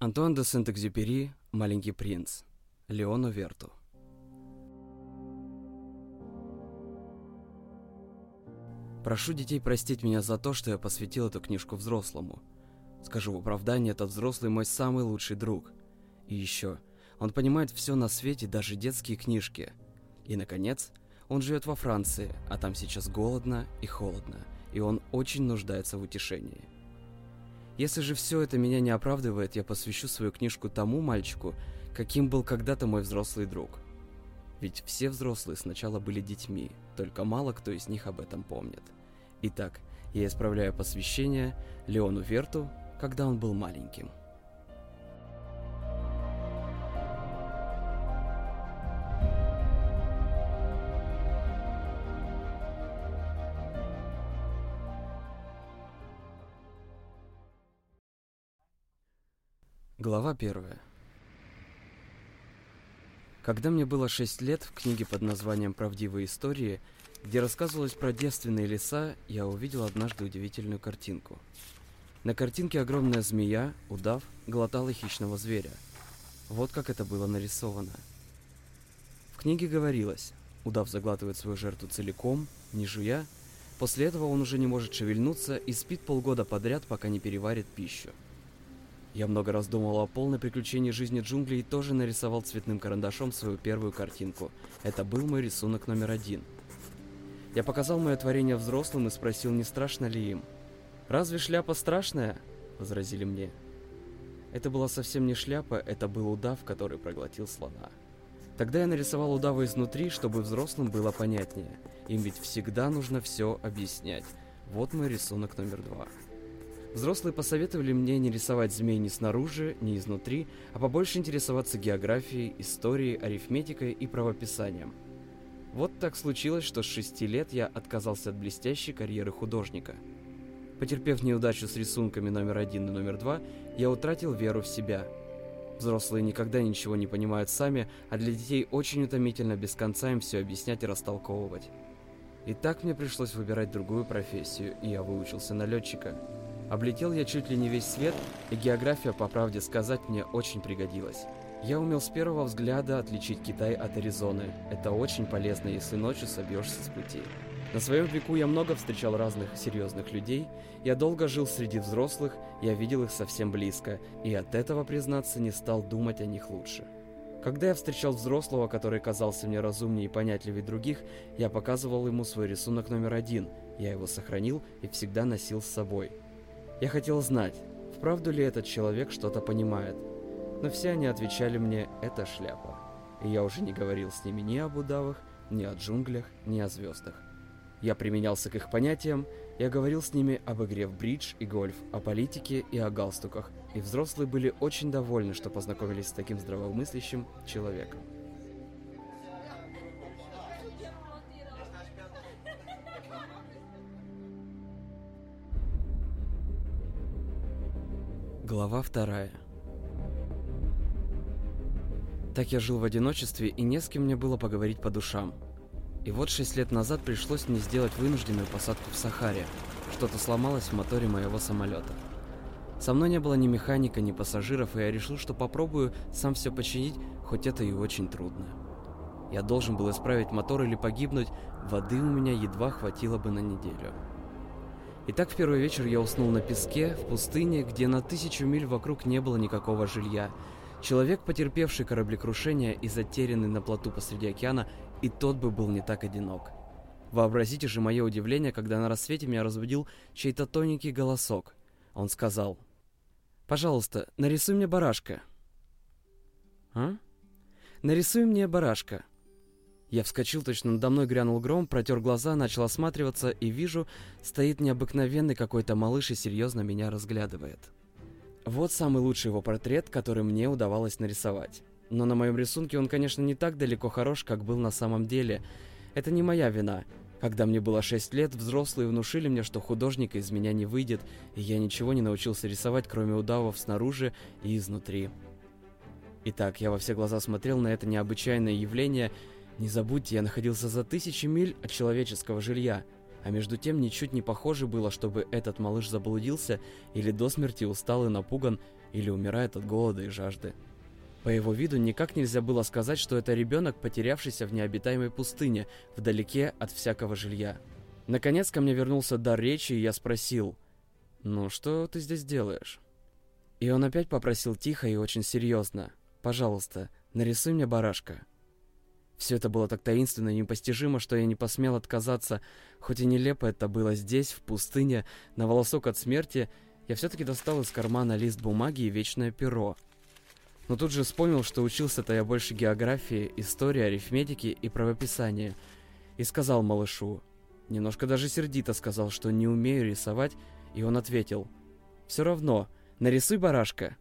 Антуан де Сент-Экзюпери «Маленький принц». Леону Верту. Прошу детей простить меня за то, что я посвятил эту книжку взрослому. Скажу в оправдании, этот взрослый мой самый лучший друг. И еще, он понимает все на свете, даже детские книжки. И, наконец, он живет во Франции, а там сейчас голодно и холодно, и он очень нуждается в утешении. Если же все это меня не оправдывает, я посвящу свою книжку тому мальчику, каким был когда-то мой взрослый друг. Ведь все взрослые сначала были детьми, только мало кто из них об этом помнит. Итак, я исправляю посвящение Леону Верту, когда он был маленьким. Глава первая. Когда мне было 6 лет, в книге под названием «Правдивые истории», где рассказывалось про девственные леса, я увидел однажды удивительную картинку. На картинке огромная змея, удав, глотала хищного зверя. Вот как это было нарисовано. В книге говорилось, удав заглатывает свою жертву целиком, не жуя, после этого он уже не может шевельнуться и спит полгода подряд, пока не переварит пищу. Я много раз думал о полной приключении жизни джунглей и тоже нарисовал цветным карандашом свою первую картинку. Это был мой рисунок номер один. Я показал мое творение взрослым и спросил, не страшно ли им. «Разве шляпа страшная?» – возразили мне. Это была совсем не шляпа, это был удав, который проглотил слона. Тогда я нарисовал удава изнутри, чтобы взрослым было понятнее. Им ведь всегда нужно все объяснять. Вот мой рисунок номер два. Взрослые посоветовали мне не рисовать змей ни снаружи, ни изнутри, а побольше интересоваться географией, историей, арифметикой и правописанием. Вот так случилось, что с шести лет я отказался от блестящей карьеры художника. Потерпев неудачу с рисунками номер один и номер два, я утратил веру в себя. Взрослые никогда ничего не понимают сами, а для детей очень утомительно без конца им все объяснять и растолковывать. И так мне пришлось выбирать другую профессию, и я выучился на летчика. Облетел я чуть ли не весь свет, и география, по правде сказать, мне очень пригодилась. Я умел с первого взгляда отличить Китай от Аризоны. Это очень полезно, если ночью собьешься с пути. На своем веку я много встречал разных серьезных людей, я долго жил среди взрослых, я видел их совсем близко, и от этого, признаться, не стал думать о них лучше. Когда я встречал взрослого, который казался мне разумнее и понятливее других, я показывал ему свой рисунок номер один, я его сохранил и всегда носил с собой – я хотел знать, вправду ли этот человек что-то понимает. Но все они отвечали мне «это шляпа». И я уже не говорил с ними ни об удавах, ни о джунглях, ни о звездах. Я применялся к их понятиям, я говорил с ними об игре в бридж и гольф, о политике и о галстуках, и взрослые были очень довольны, что познакомились с таким здравомыслящим человеком. Глава вторая. Так я жил в одиночестве, и не с кем мне было поговорить по душам. И вот шесть лет назад пришлось мне сделать вынужденную посадку в Сахаре. Что-то сломалось в моторе моего самолета. Со мной не было ни механика, ни пассажиров, и я решил, что попробую сам все починить, хоть это и очень трудно. Я должен был исправить мотор или погибнуть, воды у меня едва хватило бы на неделю. Итак, в первый вечер я уснул на песке, в пустыне, где на тысячу миль вокруг не было никакого жилья. Человек, потерпевший кораблекрушение и затерянный на плоту посреди океана, и тот бы был не так одинок. Вообразите же мое удивление, когда на рассвете меня разбудил чей-то тоненький голосок. Он сказал, «Пожалуйста, нарисуй мне барашка». «А? Нарисуй мне барашка». Я вскочил, точно надо мной грянул гром, протер глаза, начал осматриваться и вижу, стоит необыкновенный какой-то малыш и серьезно меня разглядывает. Вот самый лучший его портрет, который мне удавалось нарисовать. Но на моем рисунке он, конечно, не так далеко хорош, как был на самом деле. Это не моя вина. Когда мне было 6 лет, взрослые внушили мне, что художника из меня не выйдет, и я ничего не научился рисовать, кроме удавов снаружи и изнутри. Итак, я во все глаза смотрел на это необычайное явление – не забудьте, я находился за тысячи миль от человеческого жилья, а между тем ничуть не похоже было, чтобы этот малыш заблудился или до смерти устал и напуган, или умирает от голода и жажды. По его виду никак нельзя было сказать, что это ребенок, потерявшийся в необитаемой пустыне, вдалеке от всякого жилья. Наконец ко мне вернулся дар речи, и я спросил, «Ну, что ты здесь делаешь?» И он опять попросил тихо и очень серьезно, «Пожалуйста, нарисуй мне барашка». Все это было так таинственно и непостижимо, что я не посмел отказаться, хоть и нелепо это было здесь, в пустыне, на волосок от смерти, я все-таки достал из кармана лист бумаги и вечное перо — но тут же вспомнил, что учился-то я больше географии, истории, арифметики и правописания. И сказал малышу, немножко даже сердито сказал, что не умею рисовать, и он ответил, «Все равно, нарисуй барашка».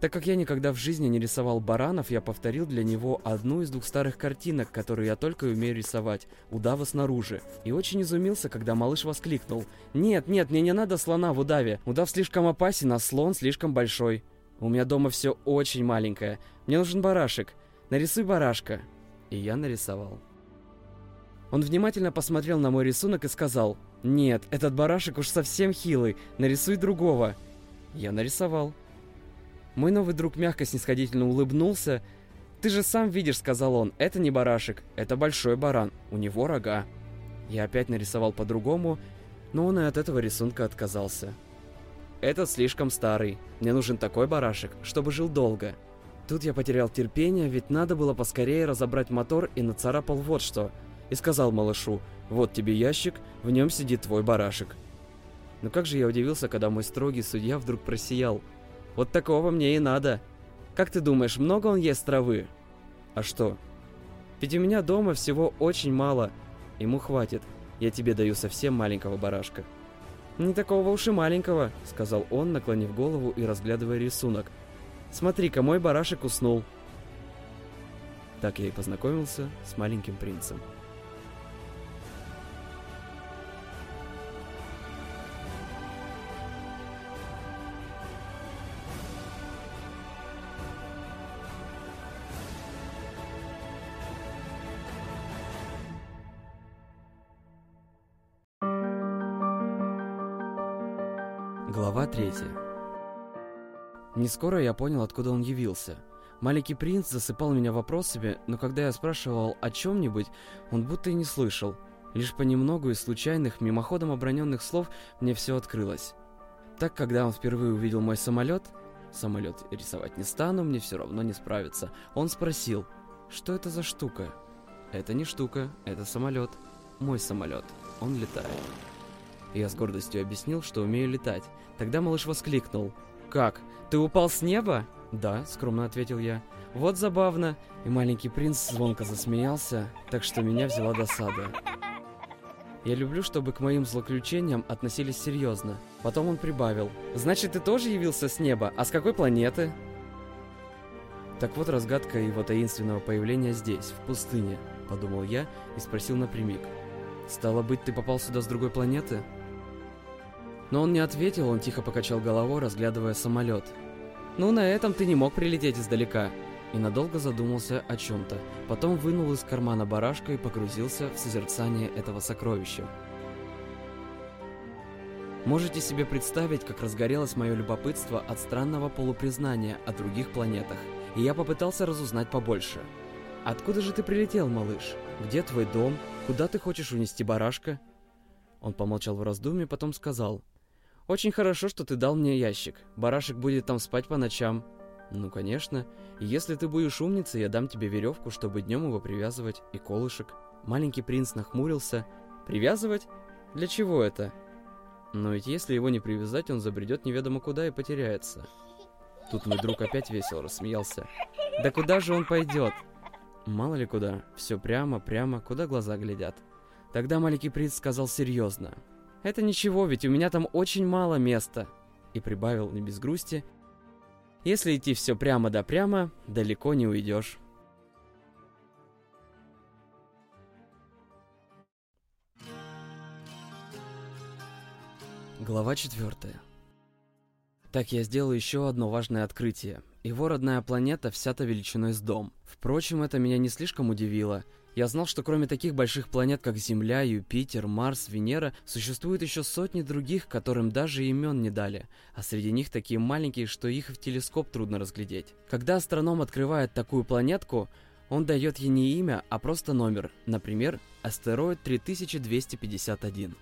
Так как я никогда в жизни не рисовал баранов, я повторил для него одну из двух старых картинок, которые я только умею рисовать, удава снаружи. И очень изумился, когда малыш воскликнул, «Нет, нет, мне не надо слона в удаве, удав слишком опасен, а слон слишком большой». У меня дома все очень маленькое. Мне нужен барашек. Нарисуй барашка. И я нарисовал. Он внимательно посмотрел на мой рисунок и сказал, «Нет, этот барашек уж совсем хилый, нарисуй другого». Я нарисовал. Мой новый друг мягко снисходительно улыбнулся. «Ты же сам видишь», — сказал он, — «это не барашек, это большой баран, у него рога». Я опять нарисовал по-другому, но он и от этого рисунка отказался. Этот слишком старый. Мне нужен такой барашек, чтобы жил долго. Тут я потерял терпение, ведь надо было поскорее разобрать мотор и нацарапал вот что. И сказал малышу, вот тебе ящик, в нем сидит твой барашек. Но как же я удивился, когда мой строгий судья вдруг просиял. Вот такого мне и надо. Как ты думаешь, много он ест травы? А что? Ведь у меня дома всего очень мало. Ему хватит. Я тебе даю совсем маленького барашка. «Не такого уж и маленького», — сказал он, наклонив голову и разглядывая рисунок. «Смотри-ка, мой барашек уснул». Так я и познакомился с маленьким принцем. Не скоро я понял, откуда он явился. Маленький принц засыпал меня вопросами, но когда я спрашивал о чем-нибудь, он будто и не слышал. Лишь понемногу из случайных, мимоходом оброненных слов мне все открылось. Так, когда он впервые увидел мой самолет, самолет рисовать не стану, мне все равно не справиться, он спросил, что это за штука? Это не штука, это самолет. Мой самолет. Он летает. Я с гордостью объяснил, что умею летать. Тогда малыш воскликнул. «Как? Ты упал с неба?» «Да», — скромно ответил я. «Вот забавно». И маленький принц звонко засмеялся, так что меня взяла досада. Я люблю, чтобы к моим злоключениям относились серьезно. Потом он прибавил. «Значит, ты тоже явился с неба? А с какой планеты?» Так вот разгадка его таинственного появления здесь, в пустыне, подумал я и спросил напрямик. «Стало быть, ты попал сюда с другой планеты?» Но он не ответил, он тихо покачал головой, разглядывая самолет. «Ну, на этом ты не мог прилететь издалека». И надолго задумался о чем-то. Потом вынул из кармана барашка и погрузился в созерцание этого сокровища. Можете себе представить, как разгорелось мое любопытство от странного полупризнания о других планетах, и я попытался разузнать побольше. «Откуда же ты прилетел, малыш? Где твой дом? Куда ты хочешь унести барашка?» Он помолчал в раздумье, потом сказал – очень хорошо, что ты дал мне ящик. Барашек будет там спать по ночам. Ну, конечно. если ты будешь умницей, я дам тебе веревку, чтобы днем его привязывать, и колышек. Маленький принц нахмурился. Привязывать? Для чего это? Но ведь если его не привязать, он забредет неведомо куда и потеряется. Тут мой друг опять весело рассмеялся. Да куда же он пойдет? Мало ли куда. Все прямо, прямо, куда глаза глядят. Тогда маленький принц сказал серьезно. Это ничего, ведь у меня там очень мало места. И прибавил не без грусти. Если идти все прямо да прямо, далеко не уйдешь. Глава четвертая. Так я сделал еще одно важное открытие. Его родная планета вся-то величиной с дом. Впрочем, это меня не слишком удивило. Я знал, что кроме таких больших планет, как Земля, Юпитер, Марс, Венера, существует еще сотни других, которым даже имен не дали, а среди них такие маленькие, что их в телескоп трудно разглядеть. Когда астроном открывает такую планетку, он дает ей не имя, а просто номер, например, астероид 3251.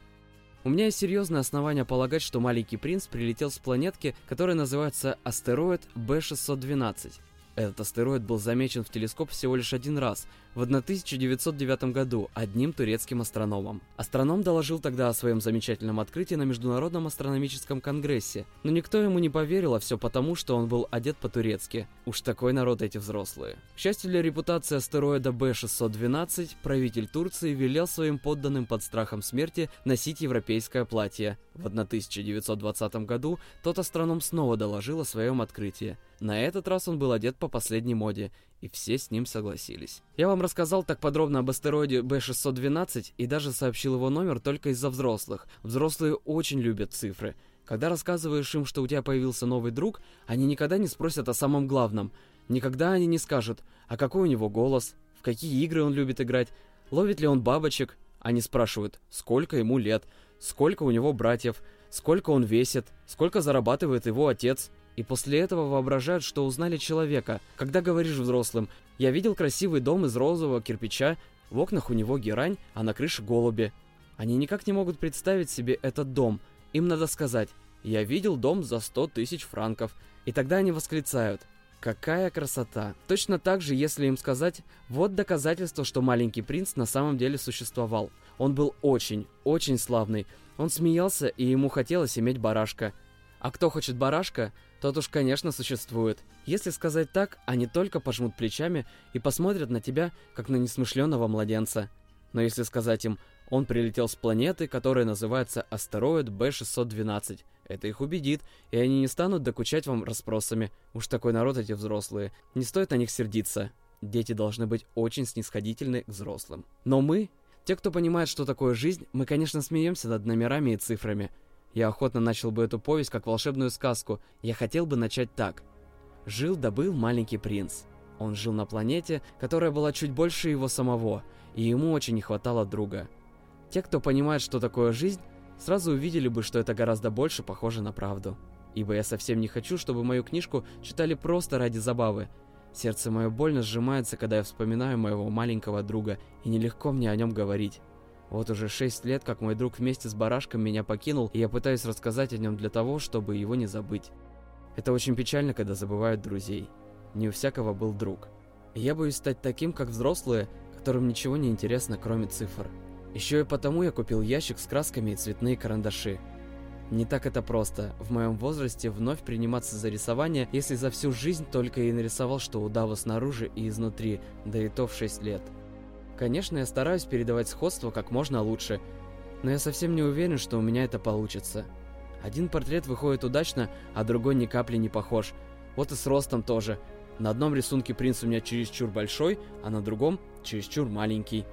У меня есть серьезное основание полагать, что маленький принц прилетел с планетки, которая называется астероид B612. Этот астероид был замечен в телескоп всего лишь один раз, в 1909 году, одним турецким астрономом. Астроном доложил тогда о своем замечательном открытии на Международном астрономическом конгрессе, но никто ему не поверил, а все потому, что он был одет по-турецки. Уж такой народ эти взрослые. К счастью для репутации астероида B612, правитель Турции велел своим подданным под страхом смерти носить европейское платье. В 1920 году тот астроном снова доложил о своем открытии. На этот раз он был одет по последней моде, и все с ним согласились. Я вам рассказал так подробно об астероиде B612 и даже сообщил его номер только из-за взрослых. Взрослые очень любят цифры. Когда рассказываешь им, что у тебя появился новый друг, они никогда не спросят о самом главном. Никогда они не скажут, а какой у него голос, в какие игры он любит играть, ловит ли он бабочек. Они спрашивают, сколько ему лет, сколько у него братьев, сколько он весит, сколько зарабатывает его отец. И после этого воображают, что узнали человека. Когда говоришь взрослым, я видел красивый дом из розового кирпича, в окнах у него герань, а на крыше голуби. Они никак не могут представить себе этот дом. Им надо сказать, я видел дом за 100 тысяч франков. И тогда они восклицают, Какая красота! Точно так же, если им сказать, вот доказательство, что маленький принц на самом деле существовал. Он был очень, очень славный. Он смеялся, и ему хотелось иметь барашка. А кто хочет барашка, тот уж, конечно, существует. Если сказать так, они только пожмут плечами и посмотрят на тебя, как на несмышленого младенца. Но если сказать им, он прилетел с планеты, которая называется астероид B612, это их убедит, и они не станут докучать вам расспросами. Уж такой народ эти взрослые. Не стоит на них сердиться. Дети должны быть очень снисходительны к взрослым. Но мы, те, кто понимает, что такое жизнь, мы, конечно, смеемся над номерами и цифрами. Я охотно начал бы эту повесть как волшебную сказку. Я хотел бы начать так. Жил да был маленький принц. Он жил на планете, которая была чуть больше его самого, и ему очень не хватало друга. Те, кто понимает, что такое жизнь, сразу увидели бы, что это гораздо больше похоже на правду. Ибо я совсем не хочу, чтобы мою книжку читали просто ради забавы. Сердце мое больно сжимается, когда я вспоминаю моего маленького друга, и нелегко мне о нем говорить. Вот уже шесть лет, как мой друг вместе с барашком меня покинул, и я пытаюсь рассказать о нем для того, чтобы его не забыть. Это очень печально, когда забывают друзей. Не у всякого был друг. Я боюсь стать таким, как взрослые, которым ничего не интересно, кроме цифр. Еще и потому я купил ящик с красками и цветные карандаши. Не так это просто, в моем возрасте вновь приниматься за рисование, если за всю жизнь только и нарисовал, что удава снаружи и изнутри, да и то в 6 лет. Конечно, я стараюсь передавать сходство как можно лучше, но я совсем не уверен, что у меня это получится. Один портрет выходит удачно, а другой ни капли не похож. Вот и с ростом тоже. На одном рисунке принц у меня чересчур большой, а на другом чересчур маленький.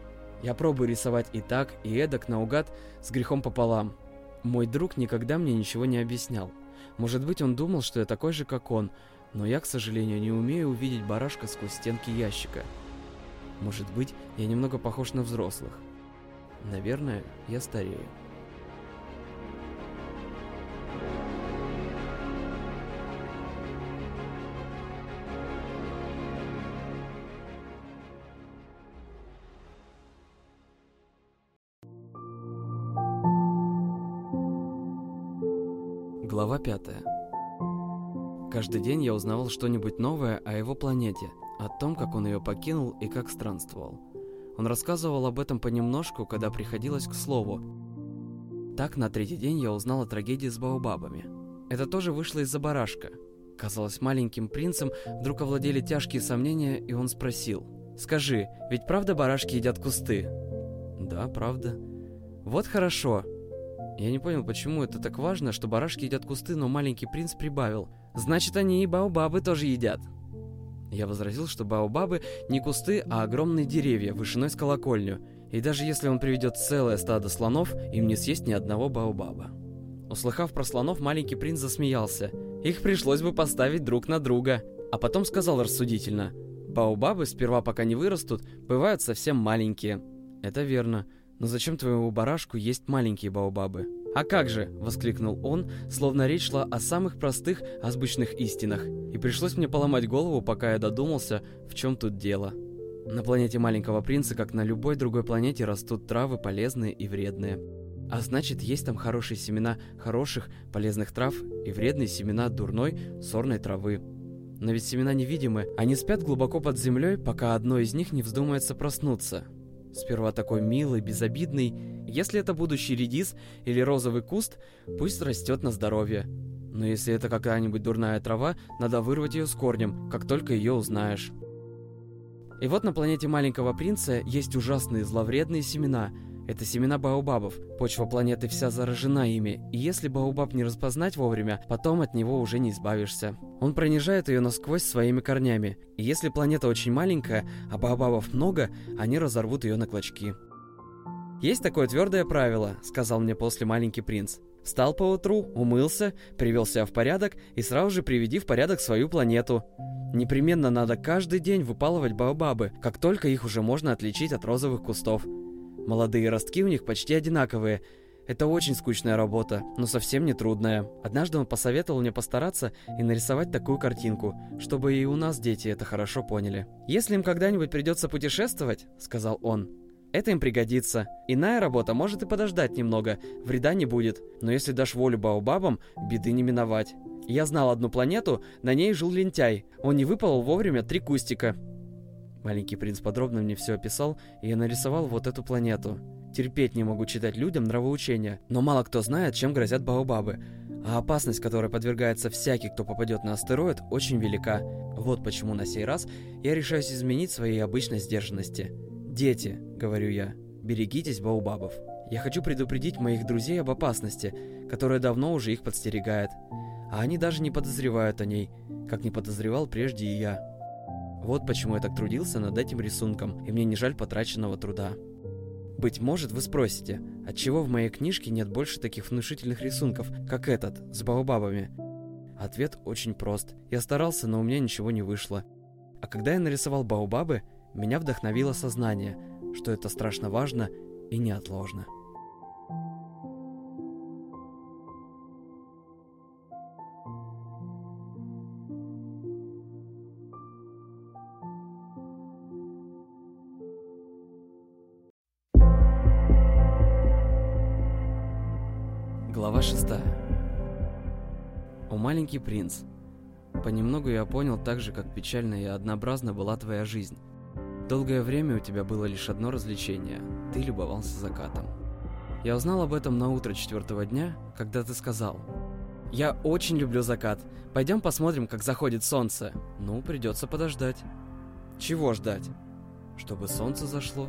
Я пробую рисовать и так, и эдак наугад, с грехом пополам. Мой друг никогда мне ничего не объяснял. Может быть, он думал, что я такой же, как он, но я, к сожалению, не умею увидеть барашка сквозь стенки ящика. Может быть, я немного похож на взрослых. Наверное, я старею. Глава 5. Каждый день я узнавал что-нибудь новое о его планете, о том, как он ее покинул и как странствовал. Он рассказывал об этом понемножку, когда приходилось к слову. Так, на третий день я узнал о трагедии с Баобабами. Это тоже вышло из-за барашка. Казалось, маленьким принцем вдруг овладели тяжкие сомнения, и он спросил. «Скажи, ведь правда барашки едят кусты?» «Да, правда». «Вот хорошо. Я не понял, почему это так важно, что барашки едят кусты, но маленький принц прибавил. Значит, они и баобабы тоже едят. Я возразил, что баобабы не кусты, а огромные деревья, вышиной с колокольню. И даже если он приведет целое стадо слонов, им не съесть ни одного баобаба. Услыхав про слонов, маленький принц засмеялся. Их пришлось бы поставить друг на друга. А потом сказал рассудительно. Баобабы сперва пока не вырастут, бывают совсем маленькие. Это верно. Но зачем твоему барашку есть маленькие баобабы? «А как же!» – воскликнул он, словно речь шла о самых простых азбучных истинах. И пришлось мне поломать голову, пока я додумался, в чем тут дело. На планете Маленького Принца, как на любой другой планете, растут травы полезные и вредные. А значит, есть там хорошие семена хороших, полезных трав и вредные семена дурной, сорной травы. Но ведь семена невидимы, они спят глубоко под землей, пока одно из них не вздумается проснуться. Сперва такой милый, безобидный. Если это будущий редис или розовый куст, пусть растет на здоровье. Но если это какая-нибудь дурная трава, надо вырвать ее с корнем, как только ее узнаешь. И вот на планете Маленького Принца есть ужасные зловредные семена – это семена баобабов. Почва планеты вся заражена ими, и если баобаб не распознать вовремя, потом от него уже не избавишься. Он пронижает ее насквозь своими корнями, и если планета очень маленькая, а баобабов много, они разорвут ее на клочки. «Есть такое твердое правило», — сказал мне после маленький принц. Встал поутру, умылся, привел себя в порядок и сразу же приведи в порядок свою планету. Непременно надо каждый день выпалывать баобабы, как только их уже можно отличить от розовых кустов. Молодые ростки у них почти одинаковые. Это очень скучная работа, но совсем не трудная. Однажды он посоветовал мне постараться и нарисовать такую картинку, чтобы и у нас дети это хорошо поняли. «Если им когда-нибудь придется путешествовать», — сказал он, — «это им пригодится. Иная работа может и подождать немного, вреда не будет. Но если дашь волю баобабам, беды не миновать». Я знал одну планету, на ней жил лентяй. Он не выпал вовремя три кустика. Маленький принц подробно мне все описал, и я нарисовал вот эту планету. Терпеть не могу читать людям нравоучения, но мало кто знает, чем грозят баобабы. А опасность, которой подвергается всякий, кто попадет на астероид, очень велика. Вот почему на сей раз я решаюсь изменить своей обычной сдержанности. «Дети», — говорю я, — «берегитесь баобабов». Я хочу предупредить моих друзей об опасности, которая давно уже их подстерегает. А они даже не подозревают о ней, как не подозревал прежде и я. Вот почему я так трудился над этим рисунком, и мне не жаль потраченного труда. Быть может, вы спросите, отчего в моей книжке нет больше таких внушительных рисунков, как этот, с баобабами? Ответ очень прост. Я старался, но у меня ничего не вышло. А когда я нарисовал баобабы, меня вдохновило сознание, что это страшно важно и неотложно. Глава 6 О маленький принц Понемногу я понял так же, как печально и однообразна была твоя жизнь. Долгое время у тебя было лишь одно развлечение – ты любовался закатом. Я узнал об этом на утро четвертого дня, когда ты сказал «Я очень люблю закат. Пойдем посмотрим, как заходит солнце». Ну, придется подождать. Чего ждать? Чтобы солнце зашло?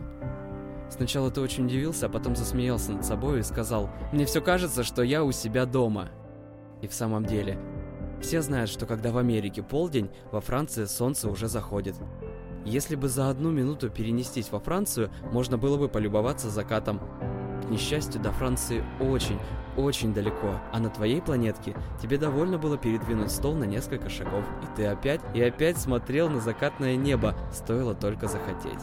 Сначала ты очень удивился, а потом засмеялся над собой и сказал, «Мне все кажется, что я у себя дома». И в самом деле, все знают, что когда в Америке полдень, во Франции солнце уже заходит. Если бы за одну минуту перенестись во Францию, можно было бы полюбоваться закатом. К несчастью, до Франции очень, очень далеко, а на твоей планетке тебе довольно было передвинуть стол на несколько шагов, и ты опять и опять смотрел на закатное небо, стоило только захотеть.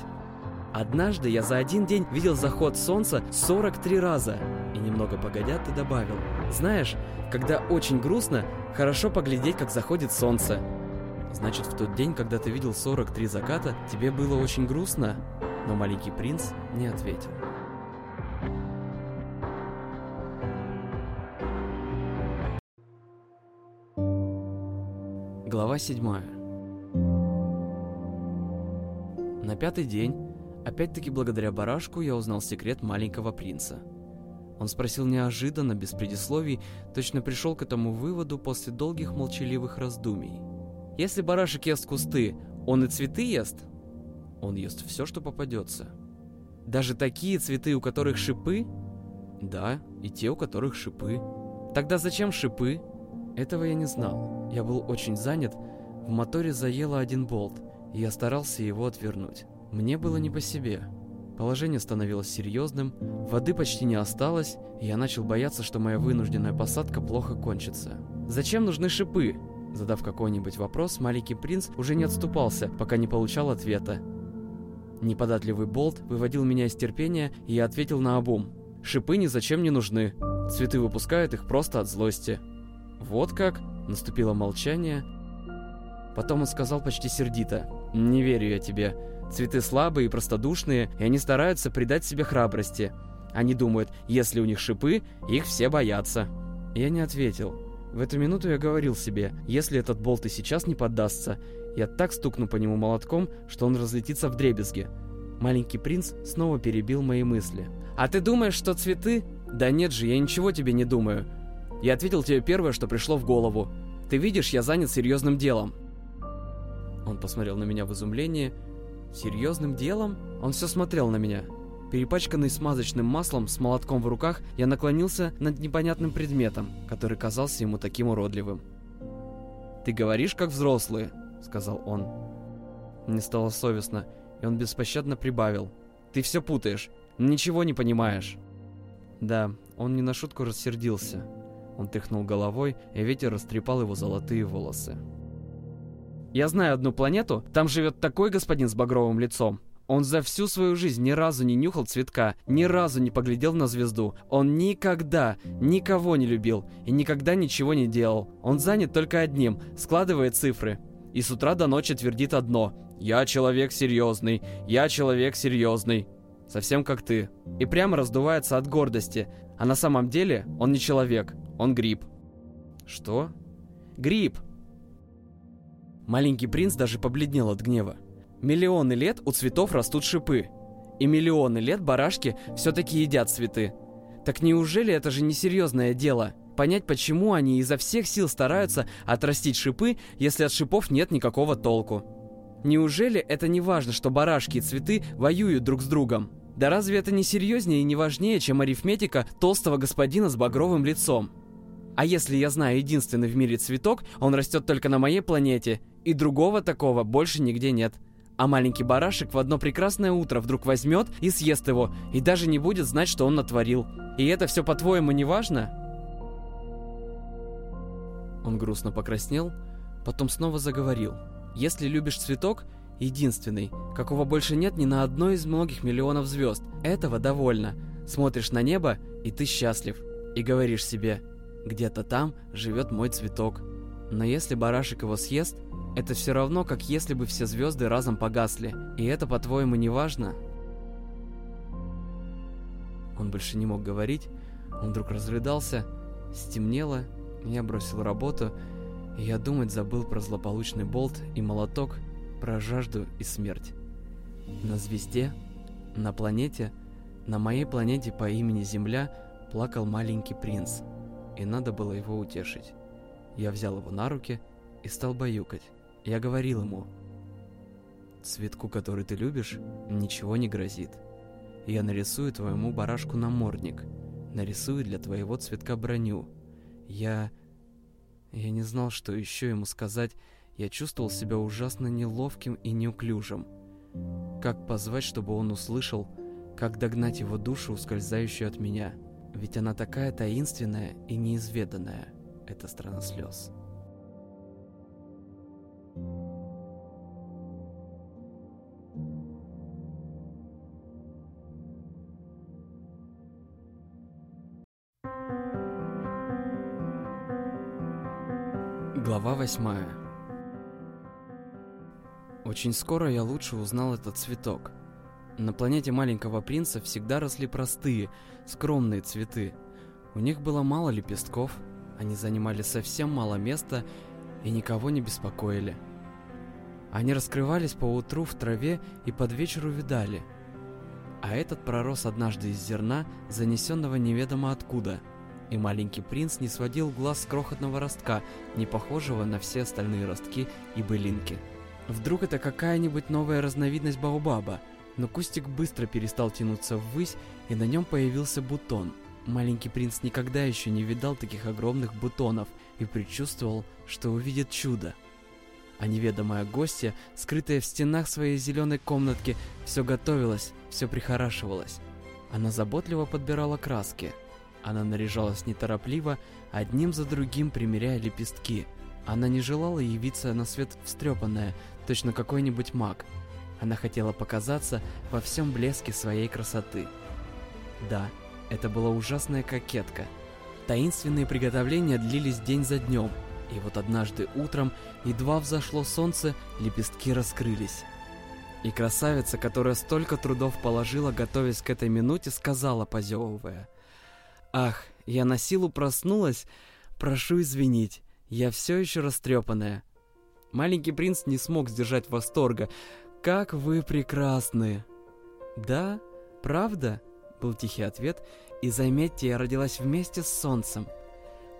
Однажды я за один день видел заход солнца 43 раза. И немного погодя ты добавил. Знаешь, когда очень грустно, хорошо поглядеть, как заходит солнце. Значит, в тот день, когда ты видел 43 заката, тебе было очень грустно? Но маленький принц не ответил. Глава 7 На пятый день Опять-таки благодаря барашку я узнал секрет маленького принца. Он спросил неожиданно, без предисловий, точно пришел к этому выводу после долгих молчаливых раздумий. Если барашек ест кусты, он и цветы ест? Он ест все, что попадется. Даже такие цветы, у которых шипы? Да, и те, у которых шипы. Тогда зачем шипы? Этого я не знал. Я был очень занят. В моторе заело один болт, и я старался его отвернуть. Мне было не по себе. Положение становилось серьезным, воды почти не осталось, и я начал бояться, что моя вынужденная посадка плохо кончится. Зачем нужны шипы? Задав какой-нибудь вопрос, маленький принц уже не отступался, пока не получал ответа. Неподатливый болт выводил меня из терпения, и я ответил на обум. Шипы ни зачем не нужны. Цветы выпускают их просто от злости. Вот как? Наступило молчание. Потом он сказал почти сердито. «Не верю я тебе. Цветы слабые и простодушные, и они стараются придать себе храбрости. Они думают, если у них шипы, их все боятся». Я не ответил. В эту минуту я говорил себе, если этот болт и сейчас не поддастся, я так стукну по нему молотком, что он разлетится в дребезги. Маленький принц снова перебил мои мысли. «А ты думаешь, что цветы?» «Да нет же, я ничего тебе не думаю. Я ответил тебе первое, что пришло в голову. Ты видишь, я занят серьезным делом». Он посмотрел на меня в изумлении. «Серьезным делом?» Он все смотрел на меня. Перепачканный смазочным маслом с молотком в руках, я наклонился над непонятным предметом, который казался ему таким уродливым. «Ты говоришь, как взрослые», — сказал он. Мне стало совестно, и он беспощадно прибавил. «Ты все путаешь, ничего не понимаешь». Да, он не на шутку рассердился. Он тряхнул головой, и ветер растрепал его золотые волосы. «Я знаю одну планету, там живет такой господин с багровым лицом. Он за всю свою жизнь ни разу не нюхал цветка, ни разу не поглядел на звезду. Он никогда никого не любил и никогда ничего не делал. Он занят только одним – складывает цифры. И с утра до ночи твердит одно – «Я человек серьезный, я человек серьезный». Совсем как ты. И прямо раздувается от гордости. А на самом деле он не человек, он гриб. Что? Гриб. Маленький принц даже побледнел от гнева. Миллионы лет у цветов растут шипы. И миллионы лет барашки все-таки едят цветы. Так неужели это же несерьезное дело? Понять, почему они изо всех сил стараются отрастить шипы, если от шипов нет никакого толку. Неужели это не важно, что барашки и цветы воюют друг с другом? Да разве это не серьезнее и не важнее, чем арифметика толстого господина с багровым лицом? А если я знаю единственный в мире цветок, он растет только на моей планете, и другого такого больше нигде нет – а маленький барашек в одно прекрасное утро вдруг возьмет и съест его, и даже не будет знать, что он натворил. И это все, по-твоему, не важно? Он грустно покраснел, потом снова заговорил. Если любишь цветок, единственный, какого больше нет ни на одной из многих миллионов звезд, этого довольно. Смотришь на небо, и ты счастлив. И говоришь себе, где-то там живет мой цветок. Но если барашек его съест, это все равно, как если бы все звезды разом погасли. И это, по-твоему, не важно? Он больше не мог говорить. Он вдруг разрыдался, стемнело, я бросил работу, и я думать забыл про злополучный болт и молоток, про жажду и смерть. На звезде, на планете, на моей планете по имени Земля плакал маленький принц, и надо было его утешить. Я взял его на руки и стал баюкать. Я говорил ему, цветку, который ты любишь, ничего не грозит. Я нарисую твоему барашку намордник, нарисую для твоего цветка броню. Я... Я не знал, что еще ему сказать, я чувствовал себя ужасно неловким и неуклюжим. Как позвать, чтобы он услышал, как догнать его душу, ускользающую от меня? Ведь она такая таинственная и неизведанная, эта страна слез. Глава восьмая Очень скоро я лучше узнал этот цветок. На планете маленького принца всегда росли простые, скромные цветы. У них было мало лепестков, они занимали совсем мало места и никого не беспокоили. Они раскрывались по утру в траве и под вечер увидали. А этот пророс однажды из зерна, занесенного неведомо откуда – и маленький принц не сводил глаз с крохотного ростка, не похожего на все остальные ростки и былинки. Вдруг это какая-нибудь новая разновидность баобаба, но кустик быстро перестал тянуться ввысь, и на нем появился бутон. Маленький принц никогда еще не видал таких огромных бутонов и предчувствовал, что увидит чудо. А неведомая гостья, скрытая в стенах своей зеленой комнатки, все готовилась, все прихорашивалась. Она заботливо подбирала краски – она наряжалась неторопливо, одним за другим примеряя лепестки. Она не желала явиться на свет встрепанная, точно какой-нибудь маг. Она хотела показаться во всем блеске своей красоты. Да, это была ужасная кокетка. Таинственные приготовления длились день за днем, и вот однажды утром, едва взошло солнце, лепестки раскрылись. И красавица, которая столько трудов положила, готовясь к этой минуте, сказала, позевывая. «Ах, я на силу проснулась, прошу извинить, я все еще растрепанная». Маленький принц не смог сдержать восторга. «Как вы прекрасны!» «Да? Правда?» — был тихий ответ. «И заметьте, я родилась вместе с солнцем».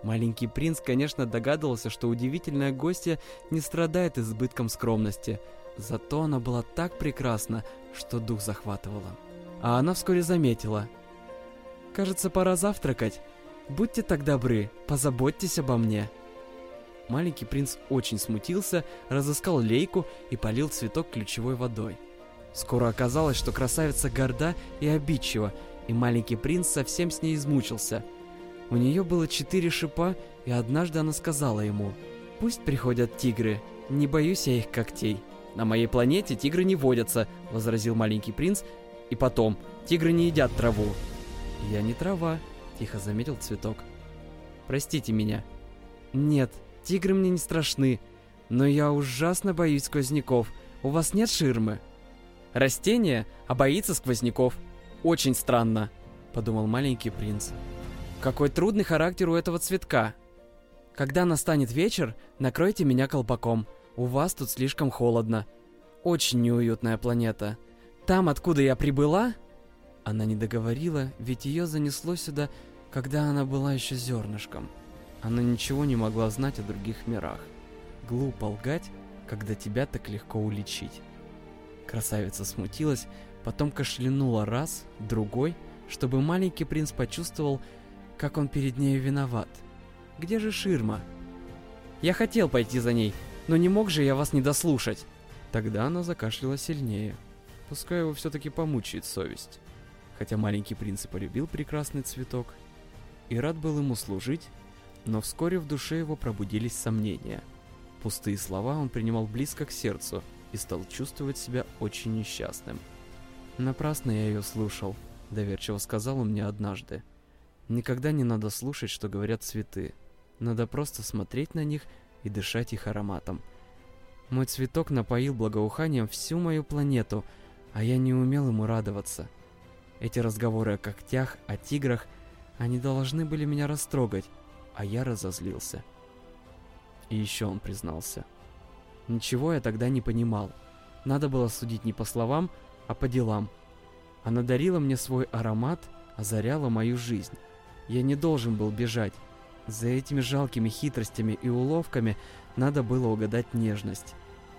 Маленький принц, конечно, догадывался, что удивительная гостья не страдает избытком скромности. Зато она была так прекрасна, что дух захватывала. А она вскоре заметила. «Кажется, пора завтракать. Будьте так добры, позаботьтесь обо мне». Маленький принц очень смутился, разыскал лейку и полил цветок ключевой водой. Скоро оказалось, что красавица горда и обидчива, и маленький принц совсем с ней измучился. У нее было четыре шипа, и однажды она сказала ему, «Пусть приходят тигры, не боюсь я их когтей». «На моей планете тигры не водятся», — возразил маленький принц, «и потом, тигры не едят траву». «Я не трава», — тихо заметил цветок. «Простите меня». «Нет, Тигры мне не страшны, но я ужасно боюсь сквозняков. У вас нет ширмы? Растение, а боится сквозняков. Очень странно, подумал маленький принц. Какой трудный характер у этого цветка. Когда настанет вечер, накройте меня колпаком. У вас тут слишком холодно. Очень неуютная планета. Там, откуда я прибыла... Она не договорила, ведь ее занесло сюда, когда она была еще зернышком. Она ничего не могла знать о других мирах. Глупо лгать, когда тебя так легко уличить. Красавица смутилась, потом кашлянула раз, другой, чтобы маленький принц почувствовал, как он перед нею виноват. Где же ширма? Я хотел пойти за ней, но не мог же я вас не дослушать. Тогда она закашляла сильнее. Пускай его все-таки помучает совесть. Хотя маленький принц полюбил прекрасный цветок и рад был ему служить, но вскоре в душе его пробудились сомнения. Пустые слова он принимал близко к сердцу и стал чувствовать себя очень несчастным. «Напрасно я ее слушал», — доверчиво сказал он мне однажды. «Никогда не надо слушать, что говорят цветы. Надо просто смотреть на них и дышать их ароматом. Мой цветок напоил благоуханием всю мою планету, а я не умел ему радоваться. Эти разговоры о когтях, о тиграх, они должны были меня растрогать, а я разозлился. И еще он признался. Ничего я тогда не понимал. Надо было судить не по словам, а по делам. Она дарила мне свой аромат, озаряла мою жизнь. Я не должен был бежать. За этими жалкими хитростями и уловками надо было угадать нежность.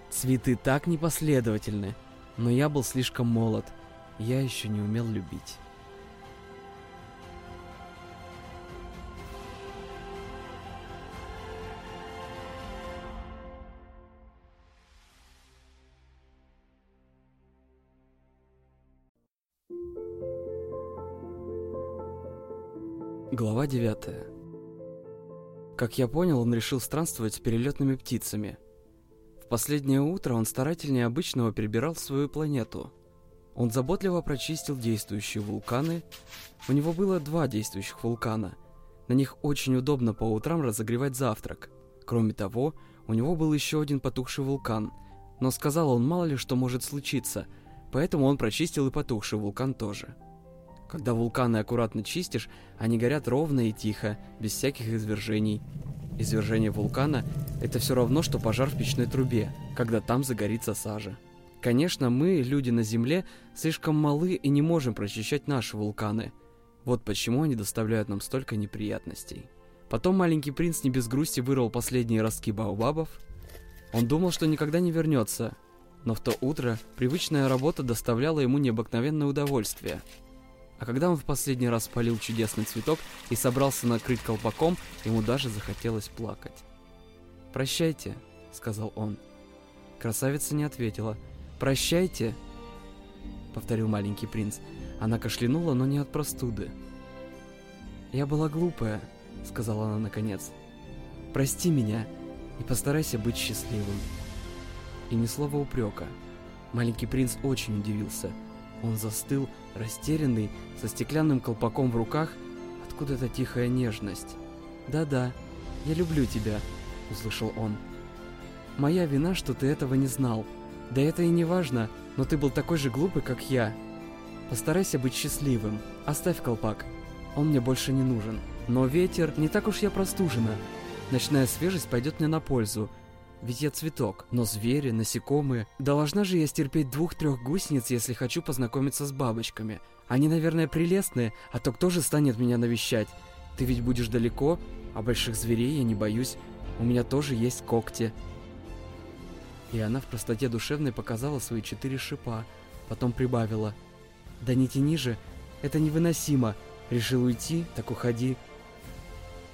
Цветы так непоследовательны, но я был слишком молод. Я еще не умел любить. Глава 9 Как я понял, он решил странствовать с перелетными птицами. В последнее утро он старательнее обычного перебирал свою планету. Он заботливо прочистил действующие вулканы. У него было два действующих вулкана. На них очень удобно по утрам разогревать завтрак. Кроме того, у него был еще один потухший вулкан. Но сказал он мало ли что может случиться, поэтому он прочистил и потухший вулкан тоже. Когда вулканы аккуратно чистишь, они горят ровно и тихо, без всяких извержений. Извержение вулкана – это все равно, что пожар в печной трубе, когда там загорится сажа. Конечно, мы, люди на Земле, слишком малы и не можем прочищать наши вулканы. Вот почему они доставляют нам столько неприятностей. Потом маленький принц не без грусти вырвал последние ростки баобабов. Он думал, что никогда не вернется, но в то утро привычная работа доставляла ему необыкновенное удовольствие – а когда он в последний раз полил чудесный цветок и собрался накрыть колпаком, ему даже захотелось плакать. «Прощайте», — сказал он. Красавица не ответила. «Прощайте», — повторил маленький принц. Она кашлянула, но не от простуды. «Я была глупая», — сказала она наконец. «Прости меня. и постарайся быть счастливым. И ни слова упрека. Маленький принц очень удивился. Он застыл, растерянный, со стеклянным колпаком в руках, откуда-то тихая нежность. «Да-да, я люблю тебя», — услышал он. «Моя вина, что ты этого не знал. Да это и не важно, но ты был такой же глупый, как я. Постарайся быть счастливым. Оставь колпак. Он мне больше не нужен. Но ветер, не так уж я простужена. Ночная свежесть пойдет мне на пользу. Ведь я цветок, но звери, насекомые... Должна же я стерпеть двух-трех гусениц, если хочу познакомиться с бабочками. Они, наверное, прелестные, а то кто же станет меня навещать? Ты ведь будешь далеко, а больших зверей я не боюсь. У меня тоже есть когти. И она в простоте душевной показала свои четыре шипа, потом прибавила. «Да не тяни же, это невыносимо. Решил уйти, так уходи».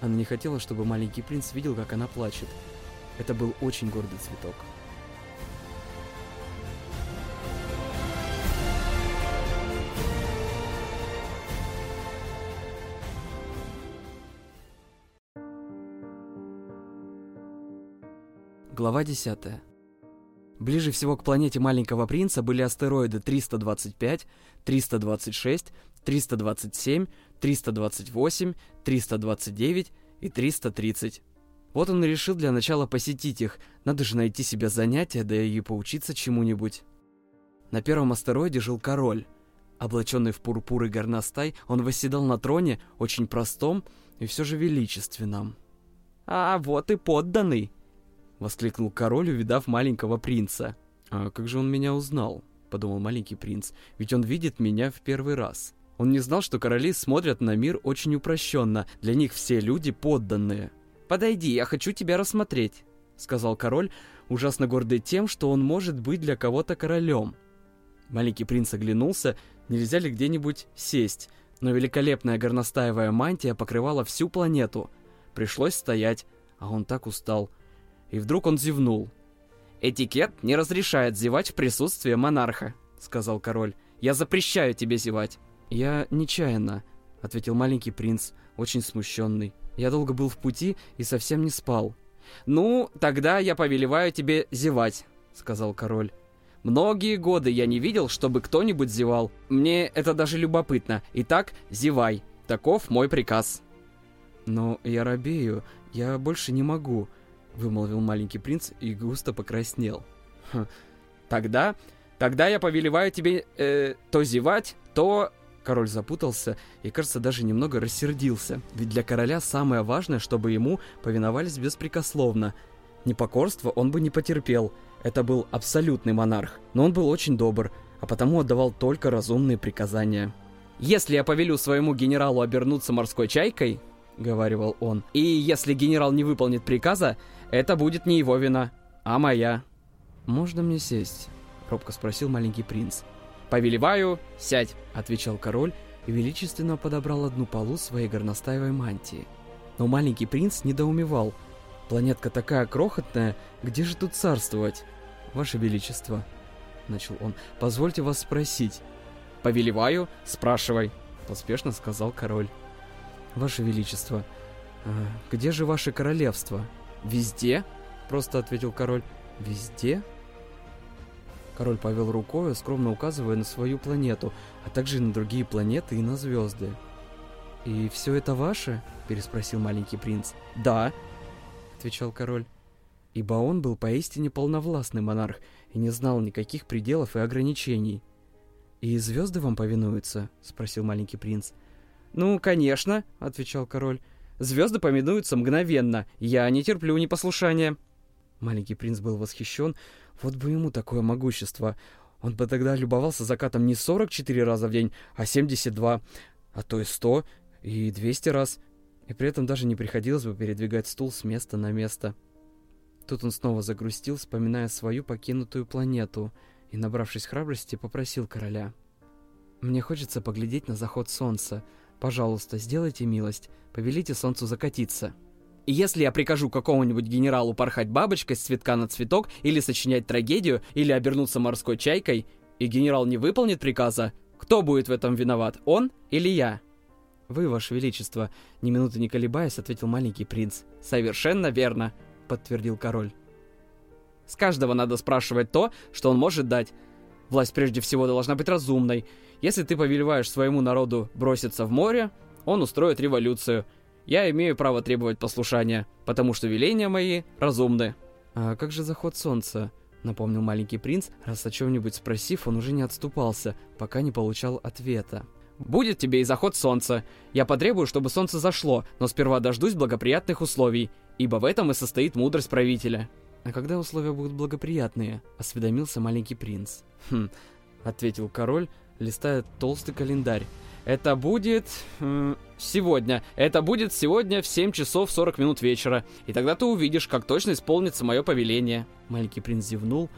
Она не хотела, чтобы маленький принц видел, как она плачет. Это был очень гордый цветок. Глава 10. Ближе всего к планете Маленького Принца были астероиды 325, 326, 327, 328, 329 и 330. Вот он и решил для начала посетить их. Надо же найти себе занятие, да и поучиться чему-нибудь. На первом астероиде жил король. Облаченный в пурпур и горностай, он восседал на троне, очень простом и все же величественном. «А вот и подданный!» — воскликнул король, увидав маленького принца. «А как же он меня узнал?» — подумал маленький принц. «Ведь он видит меня в первый раз». Он не знал, что короли смотрят на мир очень упрощенно. Для них все люди подданные. «Подойди, я хочу тебя рассмотреть», — сказал король, ужасно гордый тем, что он может быть для кого-то королем. Маленький принц оглянулся, нельзя ли где-нибудь сесть, но великолепная горностаевая мантия покрывала всю планету. Пришлось стоять, а он так устал. И вдруг он зевнул. «Этикет не разрешает зевать в присутствии монарха», — сказал король. «Я запрещаю тебе зевать». «Я нечаянно», — ответил маленький принц, очень смущенный. «Я долго был в пути и совсем не спал». «Ну, тогда я повелеваю тебе зевать», — сказал король. «Многие годы я не видел, чтобы кто-нибудь зевал. Мне это даже любопытно. Итак, зевай. Таков мой приказ». «Но я робею. Я больше не могу», вымолвил маленький принц и густо покраснел. Тогда, тогда я повелеваю тебе э, то зевать, то... Король запутался и, кажется, даже немного рассердился. Ведь для короля самое важное, чтобы ему повиновались беспрекословно. Непокорство он бы не потерпел. Это был абсолютный монарх. Но он был очень добр, а потому отдавал только разумные приказания. «Если я повелю своему генералу обернуться морской чайкой, — говаривал он, — и если генерал не выполнит приказа, это будет не его вина, а моя. «Можно мне сесть?» — робко спросил маленький принц. «Повелеваю, сядь!» — отвечал король и величественно подобрал одну полу своей горностаевой мантии. Но маленький принц недоумевал. «Планетка такая крохотная, где же тут царствовать?» «Ваше Величество», — начал он, — «позвольте вас спросить». «Повелеваю, спрашивай», — поспешно сказал король. «Ваше Величество, а где же ваше королевство?» «Везде?» — просто ответил король. «Везде?» Король повел рукой, скромно указывая на свою планету, а также на другие планеты и на звезды. «И все это ваше?» — переспросил маленький принц. «Да», — отвечал король. Ибо он был поистине полновластный монарх и не знал никаких пределов и ограничений. «И звезды вам повинуются?» — спросил маленький принц. «Ну, конечно», — отвечал король. Звезды поминуются мгновенно. Я не терплю непослушания». Маленький принц был восхищен. Вот бы ему такое могущество. Он бы тогда любовался закатом не 44 раза в день, а 72, а то и 100, и 200 раз. И при этом даже не приходилось бы передвигать стул с места на место. Тут он снова загрустил, вспоминая свою покинутую планету, и, набравшись храбрости, попросил короля. «Мне хочется поглядеть на заход солнца. Пожалуйста, сделайте милость, повелите солнцу закатиться. И если я прикажу какому-нибудь генералу порхать бабочкой с цветка на цветок, или сочинять трагедию, или обернуться морской чайкой, и генерал не выполнит приказа, кто будет в этом виноват, он или я? Вы, ваше величество, ни минуты не колебаясь, ответил маленький принц. Совершенно верно, подтвердил король. С каждого надо спрашивать то, что он может дать. Власть прежде всего должна быть разумной. Если ты повелеваешь своему народу броситься в море, он устроит революцию. Я имею право требовать послушания, потому что веления мои разумны. А как же заход солнца? Напомнил маленький принц, раз о чем-нибудь спросив, он уже не отступался, пока не получал ответа. «Будет тебе и заход солнца. Я потребую, чтобы солнце зашло, но сперва дождусь благоприятных условий, ибо в этом и состоит мудрость правителя». «А когда условия будут благоприятные?» — осведомился маленький принц. «Хм», — ответил король, листая толстый календарь. «Это будет... Э, сегодня. Это будет сегодня в 7 часов 40 минут вечера. И тогда ты увидишь, как точно исполнится мое повеление». Маленький принц зевнул.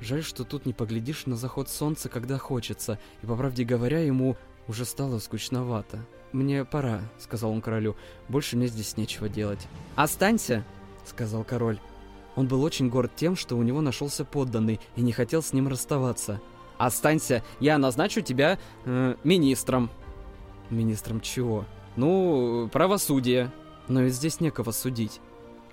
Жаль, что тут не поглядишь на заход солнца, когда хочется. И, по правде говоря, ему уже стало скучновато. «Мне пора», — сказал он королю. «Больше мне здесь нечего делать». «Останься», — сказал король. Он был очень горд тем, что у него нашелся подданный и не хотел с ним расставаться. «Останься, я назначу тебя э, министром». «Министром чего?» «Ну, правосудие». «Но ведь здесь некого судить».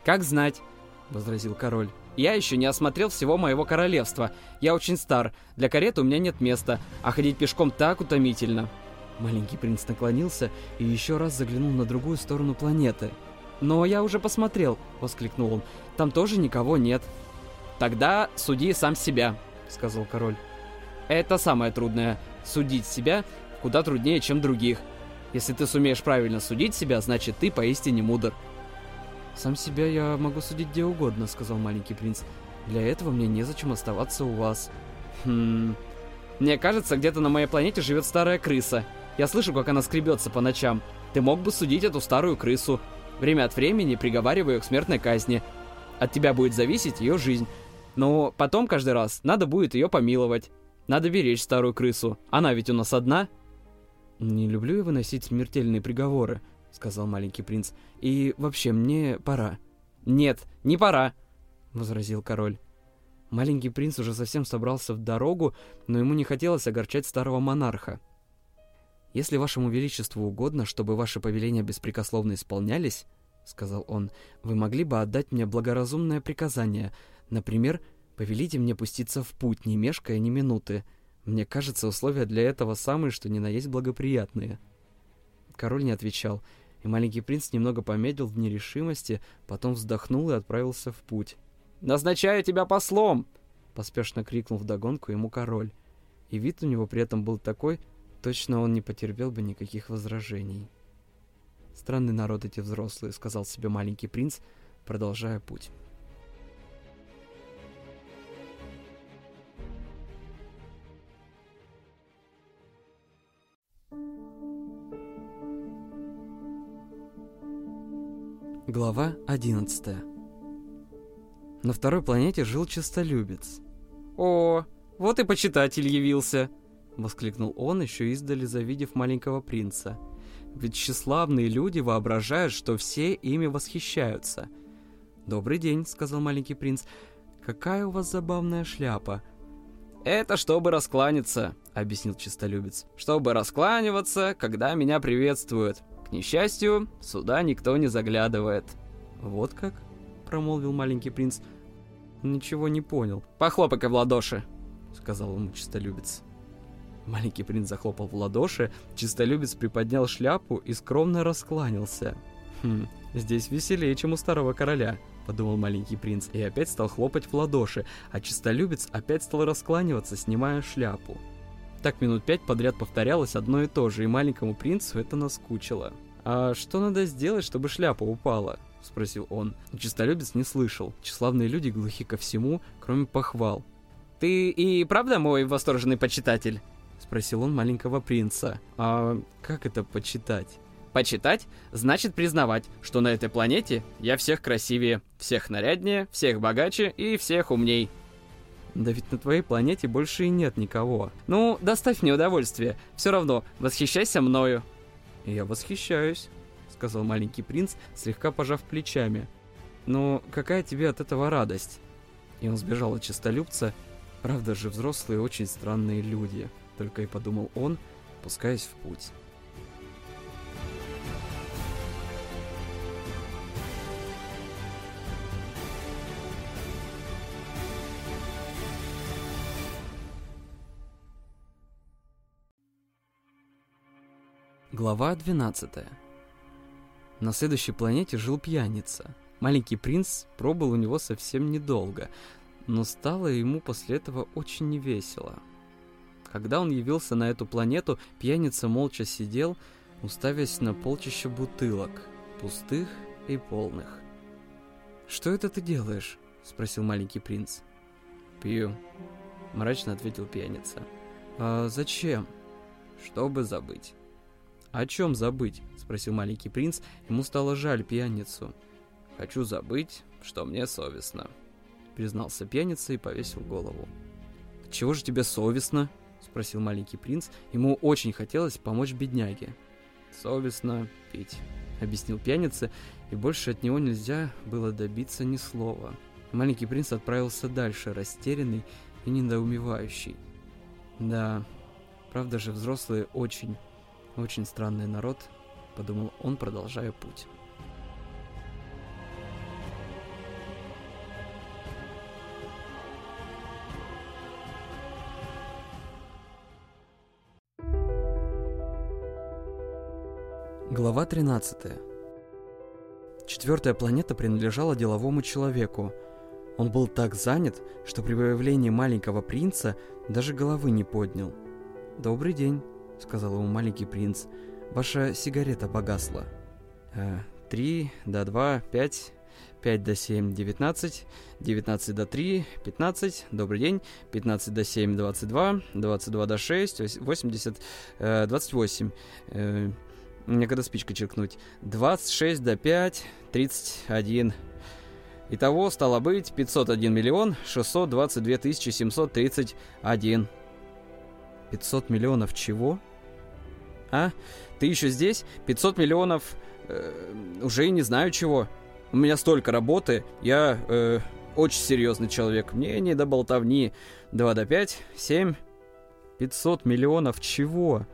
«Как знать», — возразил король. «Я еще не осмотрел всего моего королевства. Я очень стар, для кареты у меня нет места, а ходить пешком так утомительно». Маленький принц наклонился и еще раз заглянул на другую сторону планеты. «Но я уже посмотрел», — воскликнул он. «Там тоже никого нет». «Тогда суди сам себя», — сказал король. «Это самое трудное. Судить себя куда труднее, чем других. Если ты сумеешь правильно судить себя, значит, ты поистине мудр». «Сам себя я могу судить где угодно», — сказал маленький принц. «Для этого мне незачем оставаться у вас». «Хм... Мне кажется, где-то на моей планете живет старая крыса. Я слышу, как она скребется по ночам. Ты мог бы судить эту старую крысу. Время от времени приговариваю ее к смертной казни. От тебя будет зависеть ее жизнь. Но потом каждый раз надо будет ее помиловать. Надо беречь старую крысу. Она ведь у нас одна. Не люблю я выносить смертельные приговоры, сказал маленький принц. И вообще, мне пора. Нет, не пора, возразил король. Маленький принц уже совсем собрался в дорогу, но ему не хотелось огорчать старого монарха. «Если вашему величеству угодно, чтобы ваши повеления беспрекословно исполнялись, — сказал он, — вы могли бы отдать мне благоразумное приказание. Например, повелите мне пуститься в путь, не мешкая ни минуты. Мне кажется, условия для этого самые, что ни на есть благоприятные». Король не отвечал, и маленький принц немного помедлил в нерешимости, потом вздохнул и отправился в путь. «Назначаю тебя послом!» — поспешно крикнул вдогонку ему король. И вид у него при этом был такой, Точно он не потерпел бы никаких возражений. «Странный народ эти взрослые», — сказал себе маленький принц, продолжая путь. Глава 11 На второй планете жил честолюбец. «О, вот и почитатель явился!» воскликнул он, еще издали завидев маленького принца. Ведь тщеславные люди воображают, что все ими восхищаются. «Добрый день», — сказал маленький принц. «Какая у вас забавная шляпа?» «Это чтобы раскланяться», — объяснил чистолюбец. «Чтобы раскланиваться, когда меня приветствуют. К несчастью, сюда никто не заглядывает». «Вот как?» — промолвил маленький принц. «Ничего не понял». «Похлопай-ка в ладоши», — сказал ему чистолюбец. Маленький принц захлопал в ладоши, чистолюбец приподнял шляпу и скромно раскланялся. «Хм, здесь веселее, чем у старого короля», — подумал маленький принц, и опять стал хлопать в ладоши, а чистолюбец опять стал раскланиваться, снимая шляпу. Так минут пять подряд повторялось одно и то же, и маленькому принцу это наскучило. «А что надо сделать, чтобы шляпа упала?» — спросил он. Чистолюбец не слышал. Тщеславные люди глухи ко всему, кроме похвал. «Ты и правда мой восторженный почитатель?» Спросил он маленького принца. А как это почитать? Почитать значит признавать, что на этой планете я всех красивее, всех наряднее, всех богаче и всех умней. Да ведь на твоей планете больше и нет никого. Ну, доставь мне удовольствие. Все равно, восхищайся мною. Я восхищаюсь, сказал маленький принц, слегка пожав плечами. Но какая тебе от этого радость? И он сбежал от честолюбца. Правда же, взрослые очень странные люди только и подумал он, пускаясь в путь. Глава 12 На следующей планете жил пьяница. Маленький принц пробыл у него совсем недолго, но стало ему после этого очень невесело. Когда он явился на эту планету, пьяница молча сидел, уставясь на полчища бутылок, пустых и полных. «Что это ты делаешь?» — спросил маленький принц. «Пью», — мрачно ответил пьяница. «А зачем?» «Чтобы забыть». «О чем забыть?» — спросил маленький принц. Ему стало жаль пьяницу. «Хочу забыть, что мне совестно», — признался пьяница и повесил голову. «Чего же тебе совестно?» — спросил маленький принц. Ему очень хотелось помочь бедняге. «Совестно пить», — объяснил пьяница, и больше от него нельзя было добиться ни слова. Маленький принц отправился дальше, растерянный и недоумевающий. Да, правда же взрослые очень, очень странный народ, подумал он, продолжая путь. Глава 13. Четвертая планета принадлежала деловому человеку. Он был так занят, что при появлении маленького принца даже головы не поднял. «Добрый день», — сказал ему маленький принц. «Ваша сигарета погасла». «Э, «Три до два, пять, пять до семь, девятнадцать, девятнадцать до три, пятнадцать, добрый день, пятнадцать до семь, двадцать два, двадцать два до шесть, восемьдесят, э, двадцать восемь». Э, мне когда спичкой черкнуть. 26 до 5, 31. Итого стало быть 501 миллион 622 тысячи 731. 500 миллионов чего? А? Ты еще здесь? 500 миллионов... Э, уже не знаю чего. У меня столько работы. Я э, очень серьезный человек. Мне не до болтовни. 2 до 5, 7. 500 миллионов чего?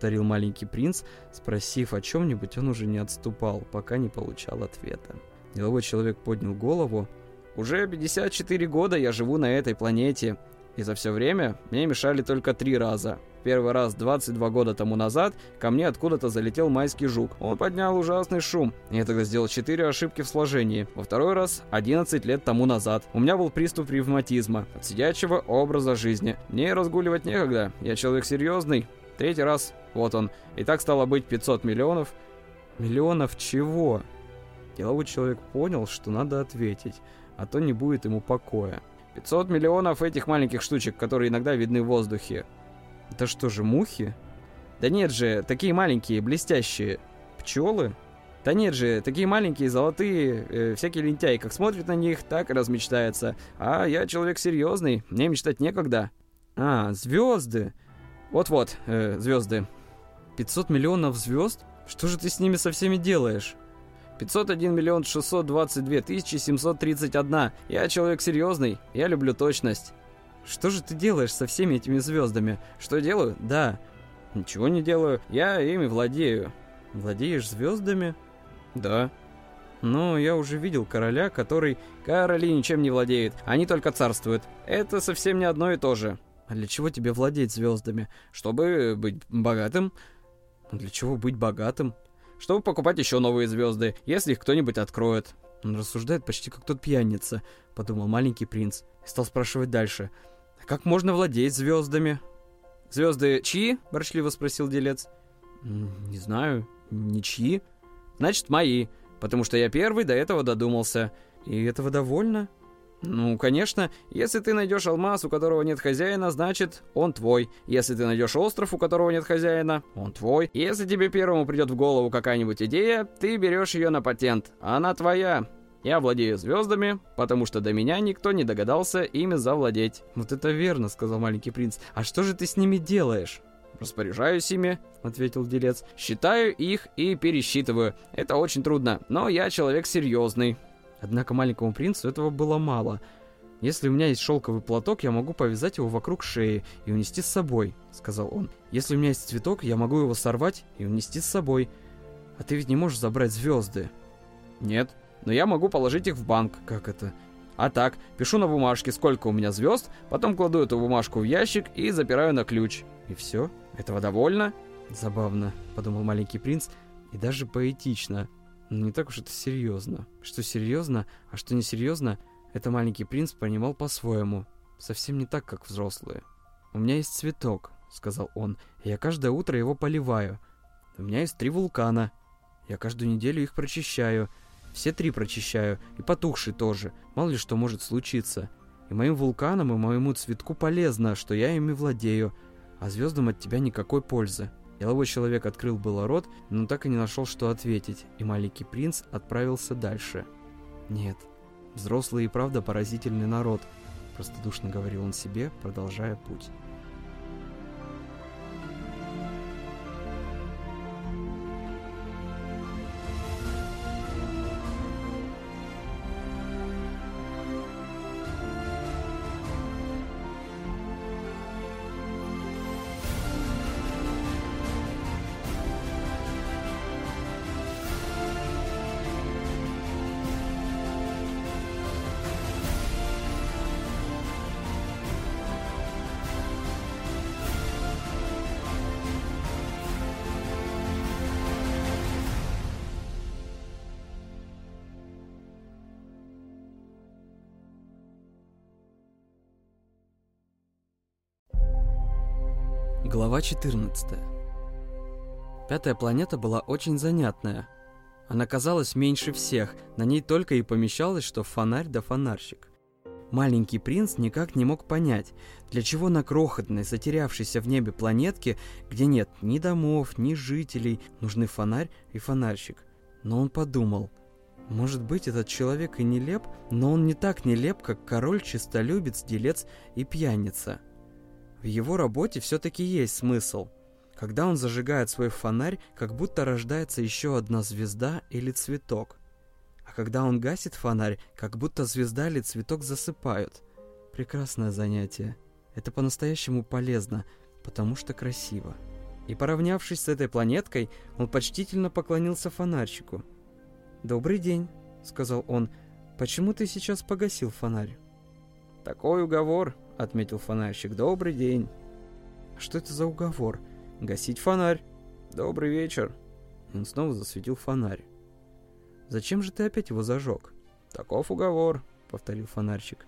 повторил маленький принц, спросив о чем-нибудь, он уже не отступал, пока не получал ответа. Деловой человек поднял голову. «Уже 54 года я живу на этой планете, и за все время мне мешали только три раза. Первый раз 22 года тому назад ко мне откуда-то залетел майский жук. Он поднял ужасный шум. Я тогда сделал 4 ошибки в сложении. Во второй раз 11 лет тому назад. У меня был приступ ревматизма от сидячего образа жизни. Мне разгуливать некогда. Я человек серьезный, Третий раз, вот он. И так стало быть 500 миллионов. Миллионов чего? Деловой человек понял, что надо ответить, а то не будет ему покоя. 500 миллионов этих маленьких штучек, которые иногда видны в воздухе. Это что же, мухи? Да нет же, такие маленькие, блестящие. Пчелы? Да нет же, такие маленькие, золотые, э, всякие лентяи, как смотрит на них, так и размечтается. А я человек серьезный, мне мечтать некогда. А, звезды. Вот-вот, э, звезды. 500 миллионов звезд? Что же ты с ними со всеми делаешь? 501 миллион 622 тысячи 731. Я человек серьезный, я люблю точность. Что же ты делаешь со всеми этими звездами? Что делаю? Да. Ничего не делаю, я ими владею. Владеешь звездами? Да. Но я уже видел короля, который... Короли ничем не владеют, они только царствуют. Это совсем не одно и то же. А для чего тебе владеть звездами? Чтобы быть богатым? Для чего быть богатым? Чтобы покупать еще новые звезды, если их кто-нибудь откроет. Он рассуждает почти как тот пьяница, подумал маленький принц. И стал спрашивать дальше. Как можно владеть звездами? Звезды чьи? Ворчливо спросил делец. Не знаю, ничьи. Значит, мои, потому что я первый до этого додумался. И этого довольно? Ну, конечно, если ты найдешь алмаз, у которого нет хозяина, значит, он твой. Если ты найдешь остров, у которого нет хозяина, он твой. Если тебе первому придет в голову какая-нибудь идея, ты берешь ее на патент. Она твоя. Я владею звездами, потому что до меня никто не догадался ими завладеть. Вот это верно, сказал маленький принц. А что же ты с ними делаешь? «Распоряжаюсь ими», — ответил делец. «Считаю их и пересчитываю. Это очень трудно, но я человек серьезный. Однако маленькому принцу этого было мало. «Если у меня есть шелковый платок, я могу повязать его вокруг шеи и унести с собой», — сказал он. «Если у меня есть цветок, я могу его сорвать и унести с собой. А ты ведь не можешь забрать звезды». «Нет, но я могу положить их в банк». «Как это?» А так, пишу на бумажке, сколько у меня звезд, потом кладу эту бумажку в ящик и запираю на ключ. И все? Этого довольно? Забавно, подумал маленький принц, и даже поэтично. Но не так уж это серьезно. Что серьезно, а что не серьезно, это маленький принц понимал по-своему. Совсем не так, как взрослые. «У меня есть цветок», — сказал он, — «и я каждое утро его поливаю. У меня есть три вулкана. Я каждую неделю их прочищаю. Все три прочищаю, и потухший тоже. Мало ли что может случиться. И моим вулканам, и моему цветку полезно, что я ими владею, а звездам от тебя никакой пользы». Деловой человек открыл было рот, но так и не нашел, что ответить, и маленький принц отправился дальше. «Нет, взрослый и правда поразительный народ», – простодушно говорил он себе, продолжая путь. Глава 14 Пятая планета была очень занятная. Она казалась меньше всех, на ней только и помещалось, что фонарь да фонарщик. Маленький принц никак не мог понять, для чего на крохотной, затерявшейся в небе планетке, где нет ни домов, ни жителей, нужны фонарь и фонарщик. Но он подумал, может быть, этот человек и нелеп, но он не так нелеп, как король, честолюбец, делец и пьяница – в его работе все-таки есть смысл. Когда он зажигает свой фонарь, как будто рождается еще одна звезда или цветок. А когда он гасит фонарь, как будто звезда или цветок засыпают. Прекрасное занятие. Это по-настоящему полезно, потому что красиво. И поравнявшись с этой планеткой, он почтительно поклонился фонарщику. «Добрый день», — сказал он. «Почему ты сейчас погасил фонарь?» «Такой уговор», отметил фонарщик. «Добрый день». «Что это за уговор? Гасить фонарь». «Добрый вечер». Он снова засветил фонарь. «Зачем же ты опять его зажег?» «Таков уговор», — повторил фонарщик.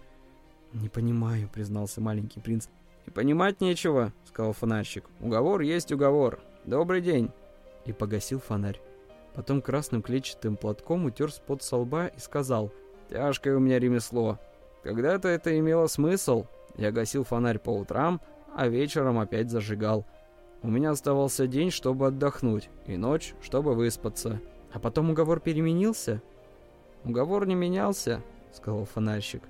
«Не понимаю», — признался маленький принц. «И понимать нечего», — сказал фонарщик. «Уговор есть уговор. Добрый день». И погасил фонарь. Потом красным клетчатым платком утер спот со лба и сказал, «Тяжкое у меня ремесло. Когда-то это имело смысл, я гасил фонарь по утрам, а вечером опять зажигал. У меня оставался день, чтобы отдохнуть, и ночь, чтобы выспаться. А потом уговор переменился? Уговор не менялся, сказал фонарщик.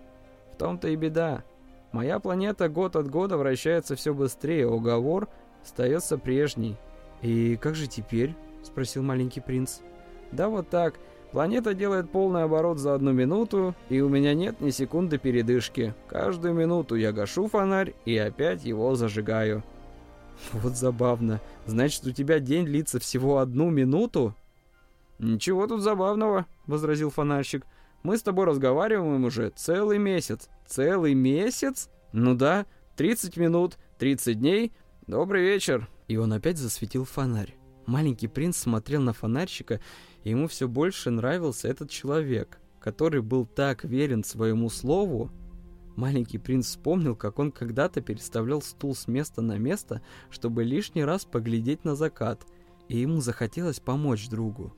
В том-то и беда. Моя планета год от года вращается все быстрее, уговор остается прежний. И как же теперь? спросил маленький принц. Да вот так. Планета делает полный оборот за одну минуту, и у меня нет ни секунды передышки. Каждую минуту я гашу фонарь и опять его зажигаю. Вот забавно. Значит, у тебя день длится всего одну минуту? Ничего тут забавного, возразил фонарщик. Мы с тобой разговариваем уже целый месяц. Целый месяц? Ну да, 30 минут, 30 дней. Добрый вечер. И он опять засветил фонарь. Маленький принц смотрел на фонарщика и ему все больше нравился этот человек, который был так верен своему слову. Маленький принц вспомнил, как он когда-то переставлял стул с места на место, чтобы лишний раз поглядеть на закат, и ему захотелось помочь другу.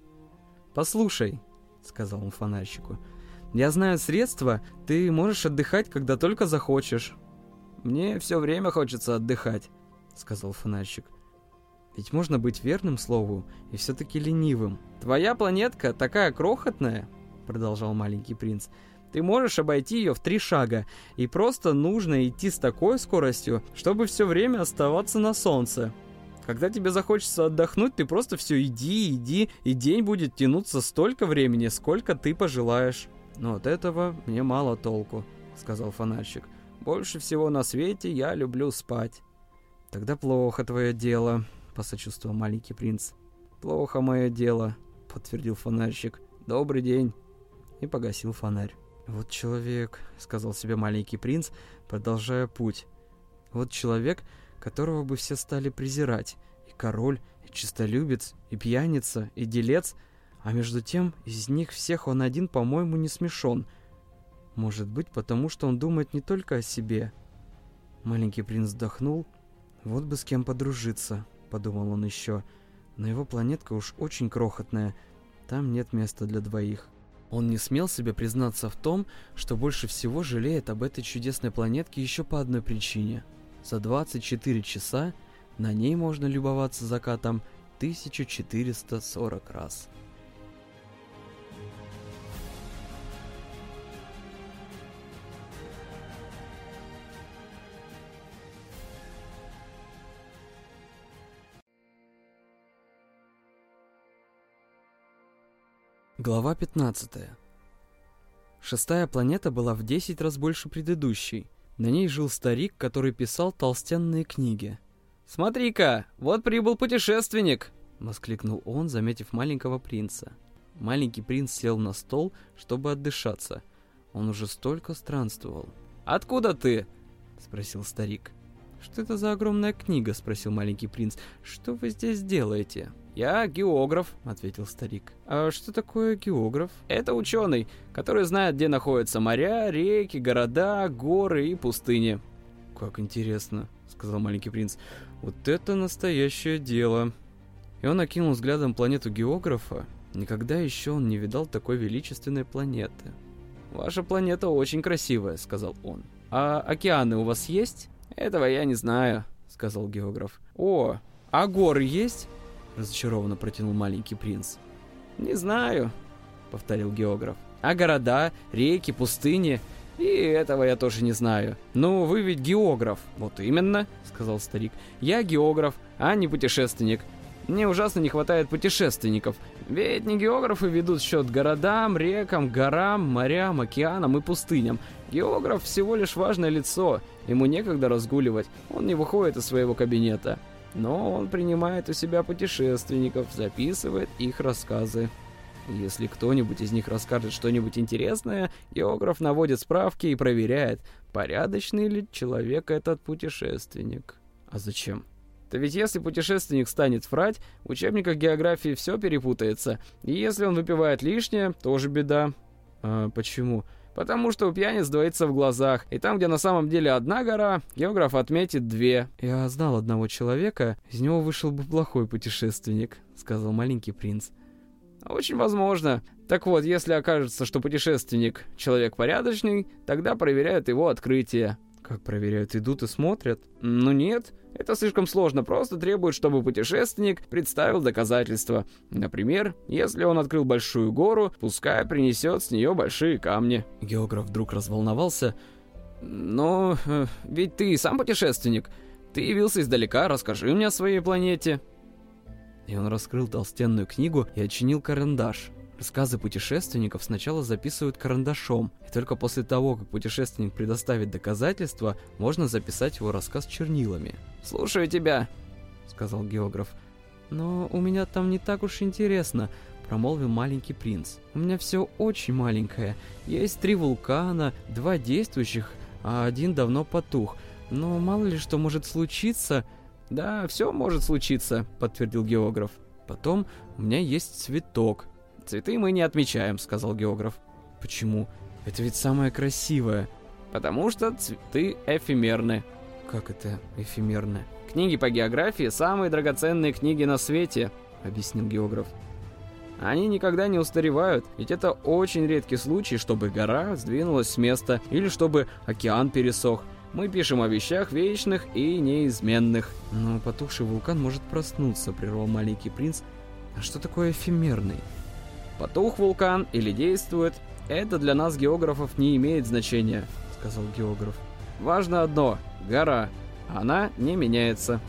«Послушай», — сказал он фонарщику, — «я знаю средства, ты можешь отдыхать, когда только захочешь». «Мне все время хочется отдыхать», — сказал фонарщик. Ведь можно быть верным слову и все-таки ленивым. «Твоя планетка такая крохотная», — продолжал маленький принц, «ты можешь обойти ее в три шага, и просто нужно идти с такой скоростью, чтобы все время оставаться на солнце. Когда тебе захочется отдохнуть, ты просто все иди, иди, и день будет тянуться столько времени, сколько ты пожелаешь». «Но от этого мне мало толку», — сказал фонарщик. «Больше всего на свете я люблю спать». «Тогда плохо твое дело», — посочувствовал маленький принц. «Плохо мое дело», — подтвердил фонарщик. «Добрый день». И погасил фонарь. «Вот человек», — сказал себе маленький принц, продолжая путь. «Вот человек, которого бы все стали презирать, и король, и чистолюбец, и пьяница, и делец, а между тем из них всех он один, по-моему, не смешон. Может быть, потому что он думает не только о себе. Маленький принц вздохнул. Вот бы с кем подружиться, подумал он еще. Но его планетка уж очень крохотная, там нет места для двоих. Он не смел себе признаться в том, что больше всего жалеет об этой чудесной планетке еще по одной причине. За 24 часа на ней можно любоваться закатом 1440 раз. Глава 15. Шестая планета была в 10 раз больше предыдущей. На ней жил старик, который писал толстенные книги. «Смотри-ка, вот прибыл путешественник!» — воскликнул он, заметив маленького принца. Маленький принц сел на стол, чтобы отдышаться. Он уже столько странствовал. «Откуда ты?» — спросил старик. «Что это за огромная книга?» — спросил маленький принц. «Что вы здесь делаете?» «Я географ», — ответил старик. «А что такое географ?» «Это ученый, который знает, где находятся моря, реки, города, горы и пустыни». «Как интересно», — сказал маленький принц. «Вот это настоящее дело». И он окинул взглядом планету географа. Никогда еще он не видал такой величественной планеты. «Ваша планета очень красивая», — сказал он. «А океаны у вас есть?» «Этого я не знаю», — сказал географ. «О, а горы есть?» Разочарованно протянул маленький принц. Не знаю, повторил географ. А города, реки, пустыни и этого я тоже не знаю. Ну, вы ведь географ. Вот именно, сказал старик. Я географ, а не путешественник. Мне ужасно не хватает путешественников. Ведь не географы ведут счет городам, рекам, горам, морям, океанам и пустыням. Географ всего лишь важное лицо. Ему некогда разгуливать. Он не выходит из своего кабинета но он принимает у себя путешественников, записывает их рассказы. Если кто-нибудь из них расскажет что-нибудь интересное, географ наводит справки и проверяет, порядочный ли человек этот путешественник. А зачем? Да ведь если путешественник станет врать, в учебниках географии все перепутается, и если он выпивает лишнее, тоже беда. А почему? Потому что у пьяниц двоится в глазах, и там, где на самом деле одна гора, географ отметит две. «Я знал одного человека, из него вышел бы плохой путешественник», — сказал маленький принц. «Очень возможно. Так вот, если окажется, что путешественник — человек порядочный, тогда проверяют его открытие». «Как проверяют? Идут и смотрят?» «Ну нет». Это слишком сложно, просто требует, чтобы путешественник представил доказательства. Например, если он открыл большую гору, пускай принесет с нее большие камни. Географ вдруг разволновался. Но э, ведь ты сам путешественник. Ты явился издалека, расскажи мне о своей планете. И он раскрыл толстенную книгу и отчинил карандаш. Рассказы путешественников сначала записывают карандашом, и только после того, как путешественник предоставит доказательства, можно записать его рассказ чернилами. «Слушаю тебя», — сказал географ. «Но у меня там не так уж интересно», — промолвил маленький принц. «У меня все очень маленькое. Есть три вулкана, два действующих, а один давно потух. Но мало ли что может случиться...» «Да, все может случиться», — подтвердил географ. «Потом у меня есть цветок, «Цветы мы не отмечаем», — сказал географ. «Почему? Это ведь самое красивое». «Потому что цветы эфемерны». «Как это эфемерно?» «Книги по географии — самые драгоценные книги на свете», — объяснил географ. Они никогда не устаревают, ведь это очень редкий случай, чтобы гора сдвинулась с места или чтобы океан пересох. Мы пишем о вещах вечных и неизменных. Но потухший вулкан может проснуться, прервал маленький принц. А что такое эфемерный? Потух вулкан или действует, это для нас географов не имеет значения, сказал географ. Важно одно — гора. Она не меняется.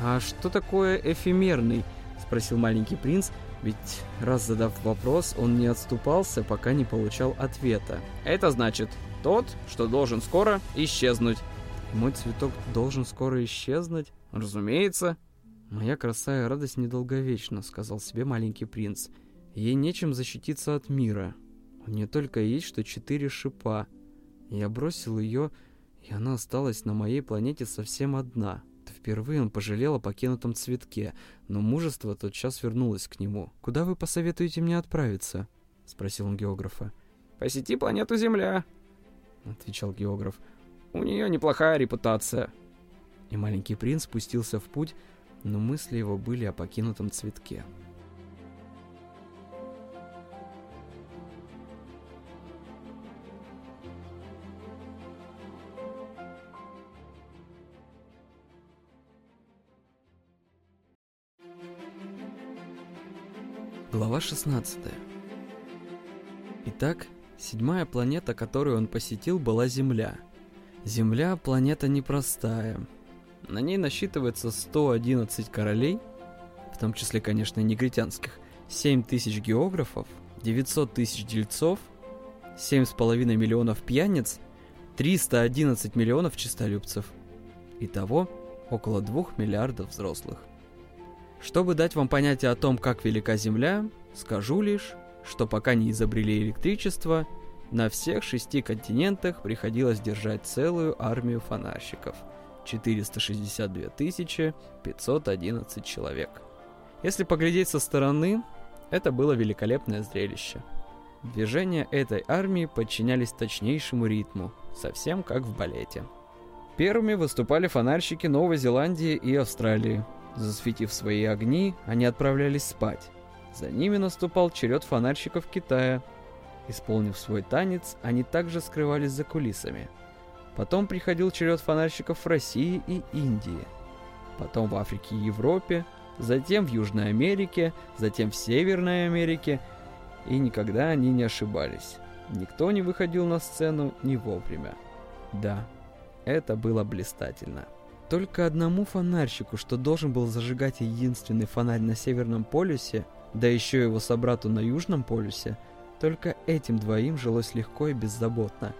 А что такое эфемерный? Спросил маленький принц, ведь раз задав вопрос, он не отступался, пока не получал ответа. Это значит, тот, что должен скоро исчезнуть. Мой цветок должен скоро исчезнуть? Разумеется. Моя краса и радость недолговечна, сказал себе маленький принц. Ей нечем защититься от мира. У нее только есть что четыре шипа. Я бросил ее, и она осталась на моей планете совсем одна. Впервые он пожалел о покинутом цветке, но мужество тотчас вернулось к нему. «Куда вы посоветуете мне отправиться?» — спросил он географа. «Посети планету Земля», — отвечал географ. «У нее неплохая репутация». И маленький принц спустился в путь, но мысли его были о покинутом цветке. Глава 16 Итак, седьмая планета, которую он посетил, была Земля. Земля – планета непростая. На ней насчитывается 111 королей, в том числе, конечно, негритянских, 7 тысяч географов, 900 тысяч дельцов, 7,5 миллионов пьяниц, 311 миллионов чистолюбцев. Итого около 2 миллиардов взрослых. Чтобы дать вам понятие о том, как велика Земля, скажу лишь, что пока не изобрели электричество, на всех шести континентах приходилось держать целую армию фонарщиков – 462 511 человек. Если поглядеть со стороны, это было великолепное зрелище. Движения этой армии подчинялись точнейшему ритму, совсем как в балете. Первыми выступали фонарщики Новой Зеландии и Австралии – Засветив свои огни, они отправлялись спать. За ними наступал черед фонарщиков Китая. Исполнив свой танец, они также скрывались за кулисами. Потом приходил черед фонарщиков России и Индии. Потом в Африке и Европе, затем в Южной Америке, затем в Северной Америке. И никогда они не ошибались. Никто не выходил на сцену не вовремя. Да, это было блистательно. Только одному фонарщику, что должен был зажигать единственный фонарь на Северном полюсе, да еще его собрату на Южном полюсе, только этим двоим жилось легко и беззаботно.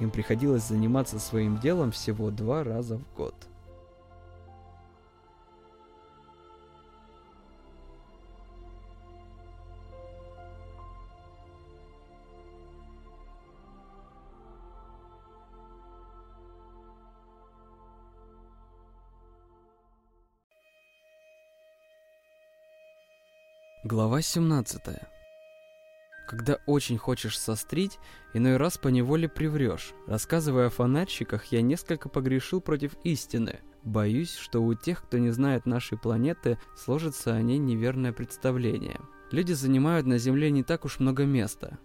Им приходилось заниматься своим делом всего два раза в год. Глава 17 Когда очень хочешь сострить, иной раз по неволе приврешь. Рассказывая о фонарщиках, я несколько погрешил против истины. Боюсь, что у тех, кто не знает нашей планеты, сложится о ней неверное представление. Люди занимают на Земле не так уж много места.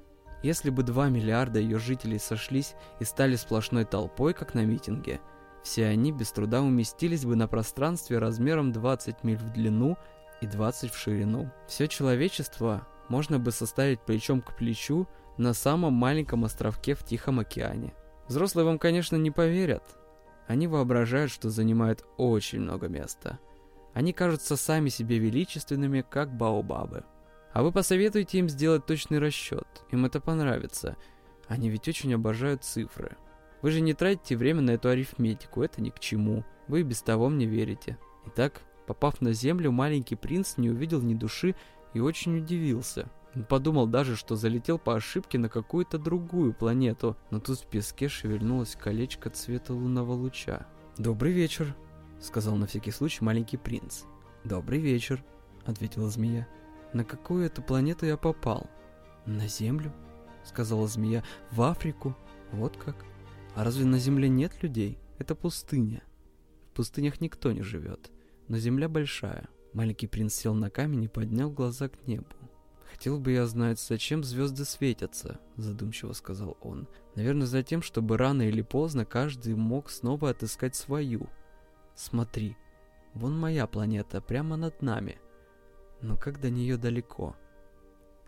Если бы 2 миллиарда ее жителей сошлись и стали сплошной толпой, как на митинге, все они без труда уместились бы на пространстве размером 20 миль в длину и 20 в ширину. Все человечество можно бы составить плечом к плечу на самом маленьком островке в Тихом океане. Взрослые вам, конечно, не поверят. Они воображают, что занимают очень много места. Они кажутся сами себе величественными, как баобабы. А вы посоветуете им сделать точный расчет. Им это понравится. Они ведь очень обожают цифры. Вы же не тратите время на эту арифметику, это ни к чему. Вы без того мне верите. Итак, Попав на землю, маленький принц не увидел ни души и очень удивился. Он подумал даже, что залетел по ошибке на какую-то другую планету, но тут в песке шевельнулось колечко цвета лунного луча. «Добрый вечер», — сказал на всякий случай маленький принц. «Добрый вечер», — ответила змея. «На какую эту планету я попал?» «На Землю», — сказала змея. «В Африку? Вот как? А разве на Земле нет людей? Это пустыня. В пустынях никто не живет но земля большая. Маленький принц сел на камень и поднял глаза к небу. «Хотел бы я знать, зачем звезды светятся», — задумчиво сказал он. «Наверное, за тем, чтобы рано или поздно каждый мог снова отыскать свою. Смотри, вон моя планета, прямо над нами. Но как до нее далеко?»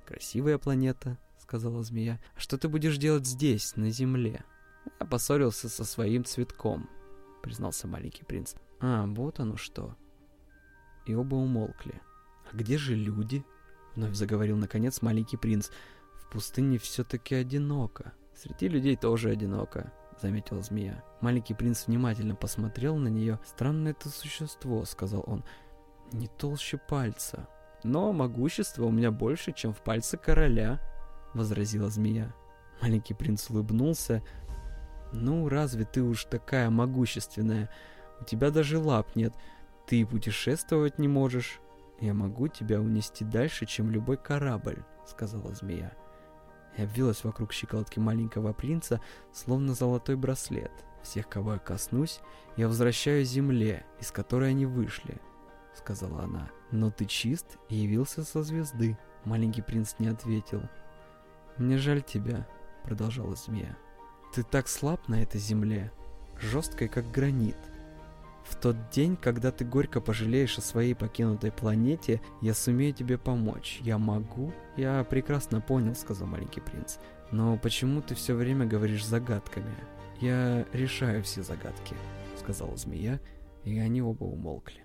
«Красивая планета», — сказала змея. «А что ты будешь делать здесь, на Земле?» «Я поссорился со своим цветком», — признался маленький принц. «А, вот оно что», и оба умолкли. «А где же люди?» — вновь заговорил наконец маленький принц. «В пустыне все-таки одиноко. Среди людей тоже одиноко», — заметила змея. Маленький принц внимательно посмотрел на нее. «Странное это существо», — сказал он. «Не толще пальца. Но могущество у меня больше, чем в пальце короля», — возразила змея. Маленький принц улыбнулся. «Ну, разве ты уж такая могущественная?» У тебя даже лап нет. Ты путешествовать не можешь. Я могу тебя унести дальше, чем любой корабль, сказала змея. И обвилась вокруг щиколотки маленького принца, словно золотой браслет. Всех, кого я коснусь, я возвращаю земле, из которой они вышли, сказала она. Но ты чист и явился со звезды. Маленький принц не ответил. Мне жаль тебя, продолжала змея. Ты так слаб на этой земле, жесткой, как гранит. В тот день, когда ты горько пожалеешь о своей покинутой планете, я сумею тебе помочь. Я могу? Я прекрасно понял, сказал маленький принц. Но почему ты все время говоришь загадками? Я решаю все загадки, сказала змея, и они оба умолкли.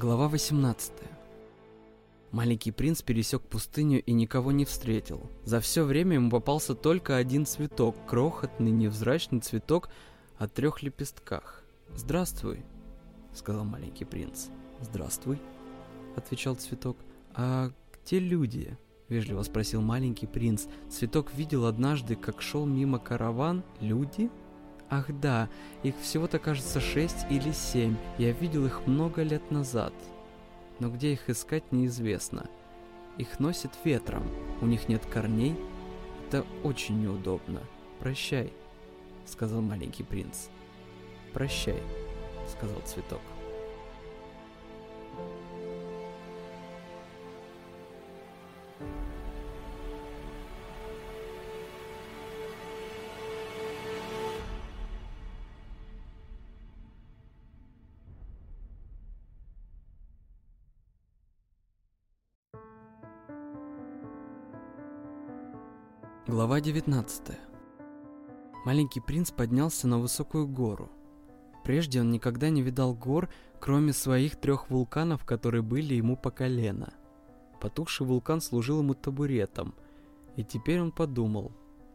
Глава 18 Маленький принц пересек пустыню и никого не встретил. За все время ему попался только один цветок, крохотный невзрачный цветок о трех лепестках. «Здравствуй», — сказал маленький принц. «Здравствуй», — отвечал цветок. «А где люди?» — вежливо спросил маленький принц. Цветок видел однажды, как шел мимо караван. «Люди?» Ах да, их всего-то кажется шесть или семь. Я видел их много лет назад. Но где их искать неизвестно. Их носит ветром, у них нет корней. Это очень неудобно. Прощай, сказал маленький принц. Прощай, сказал цветок. Глава 19 Маленький принц поднялся на высокую гору. Прежде он никогда не видал гор, кроме своих трех вулканов, которые были ему по колено. Потухший вулкан служил ему табуретом, и теперь он подумал,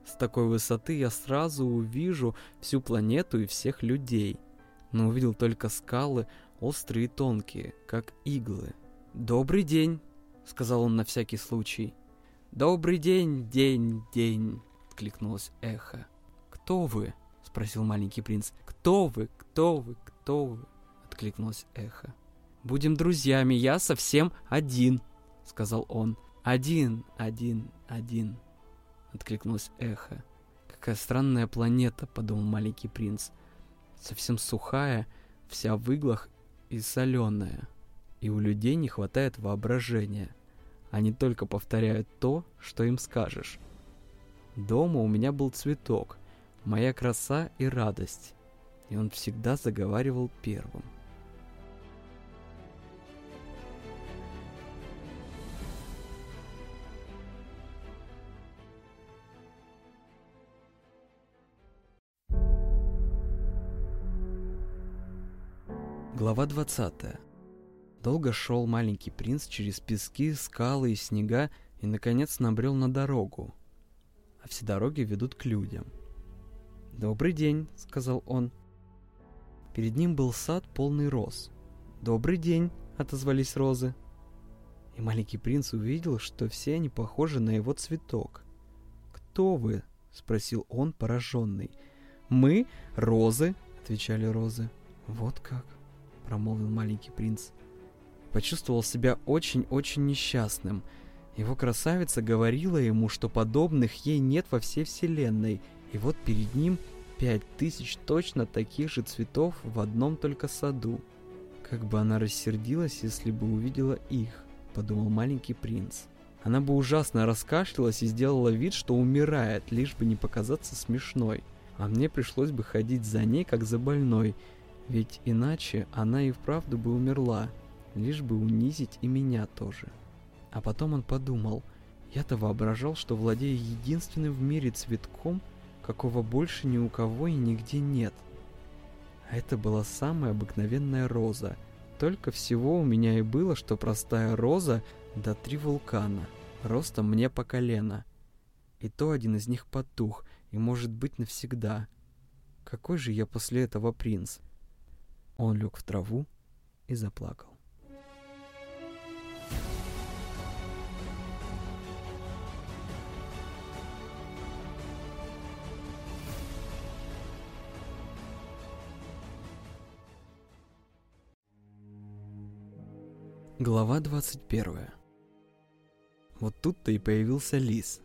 с такой высоты я сразу увижу всю планету и всех людей, но увидел только скалы, острые и тонкие, как иглы. «Добрый день», — сказал он на всякий случай. «Добрый день, день, день!» — откликнулось эхо. «Кто вы?» — спросил маленький принц. «Кто вы? Кто вы? Кто вы?» — откликнулось эхо. «Будем друзьями, я совсем один», — сказал он. «Один, один, один», — откликнулось эхо. «Какая странная планета», — подумал маленький принц. «Совсем сухая, вся в иглах и соленая. И у людей не хватает воображения». Они только повторяют то, что им скажешь. Дома у меня был цветок, моя краса и радость, и он всегда заговаривал первым. Глава 20 Долго шел маленький принц через пески, скалы и снега и, наконец, набрел на дорогу. А все дороги ведут к людям. «Добрый день», — сказал он. Перед ним был сад, полный роз. «Добрый день», — отозвались розы. И маленький принц увидел, что все они похожи на его цветок. «Кто вы?» — спросил он, пораженный. «Мы — розы», — отвечали розы. «Вот как», — промолвил маленький принц почувствовал себя очень-очень несчастным. Его красавица говорила ему, что подобных ей нет во всей вселенной, и вот перед ним пять тысяч точно таких же цветов в одном только саду. Как бы она рассердилась, если бы увидела их, подумал маленький принц. Она бы ужасно раскашлялась и сделала вид, что умирает, лишь бы не показаться смешной. А мне пришлось бы ходить за ней, как за больной, ведь иначе она и вправду бы умерла лишь бы унизить и меня тоже. А потом он подумал, я-то воображал, что владею единственным в мире цветком, какого больше ни у кого и нигде нет. А это была самая обыкновенная роза. Только всего у меня и было, что простая роза да три вулкана, ростом мне по колено. И то один из них потух, и может быть навсегда. Какой же я после этого принц? Он лег в траву и заплакал. Глава 21 Вот тут-то и появился лис.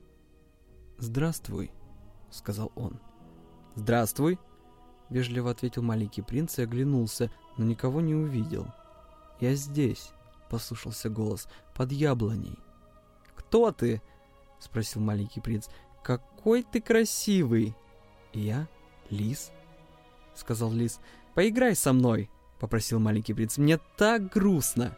«Здравствуй», — сказал он. «Здравствуй», — вежливо ответил маленький принц и оглянулся, но никого не увидел. «Я здесь», — послушался голос, — «под яблоней». «Кто ты?» — спросил маленький принц. «Какой ты красивый!» «Я лис», — сказал лис. «Поиграй со мной», — попросил маленький принц. «Мне так грустно!»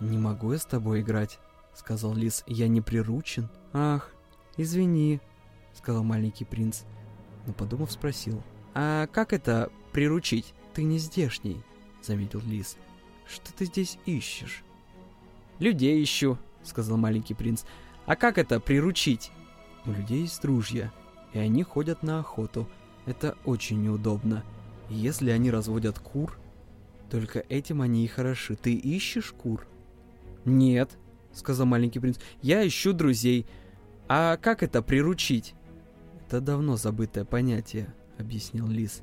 «Не могу я с тобой играть», — сказал лис. «Я не приручен». «Ах, извини», — сказал маленький принц. Но подумав, спросил. «А как это приручить?» «Ты не здешний», — заметил лис. «Что ты здесь ищешь?» «Людей ищу», — сказал маленький принц. «А как это приручить?» «У людей есть ружья, и они ходят на охоту. Это очень неудобно. Если они разводят кур, только этим они и хороши. Ты ищешь кур?» «Нет», — сказал маленький принц, — «я ищу друзей. А как это приручить?» «Это давно забытое понятие», — объяснил Лис.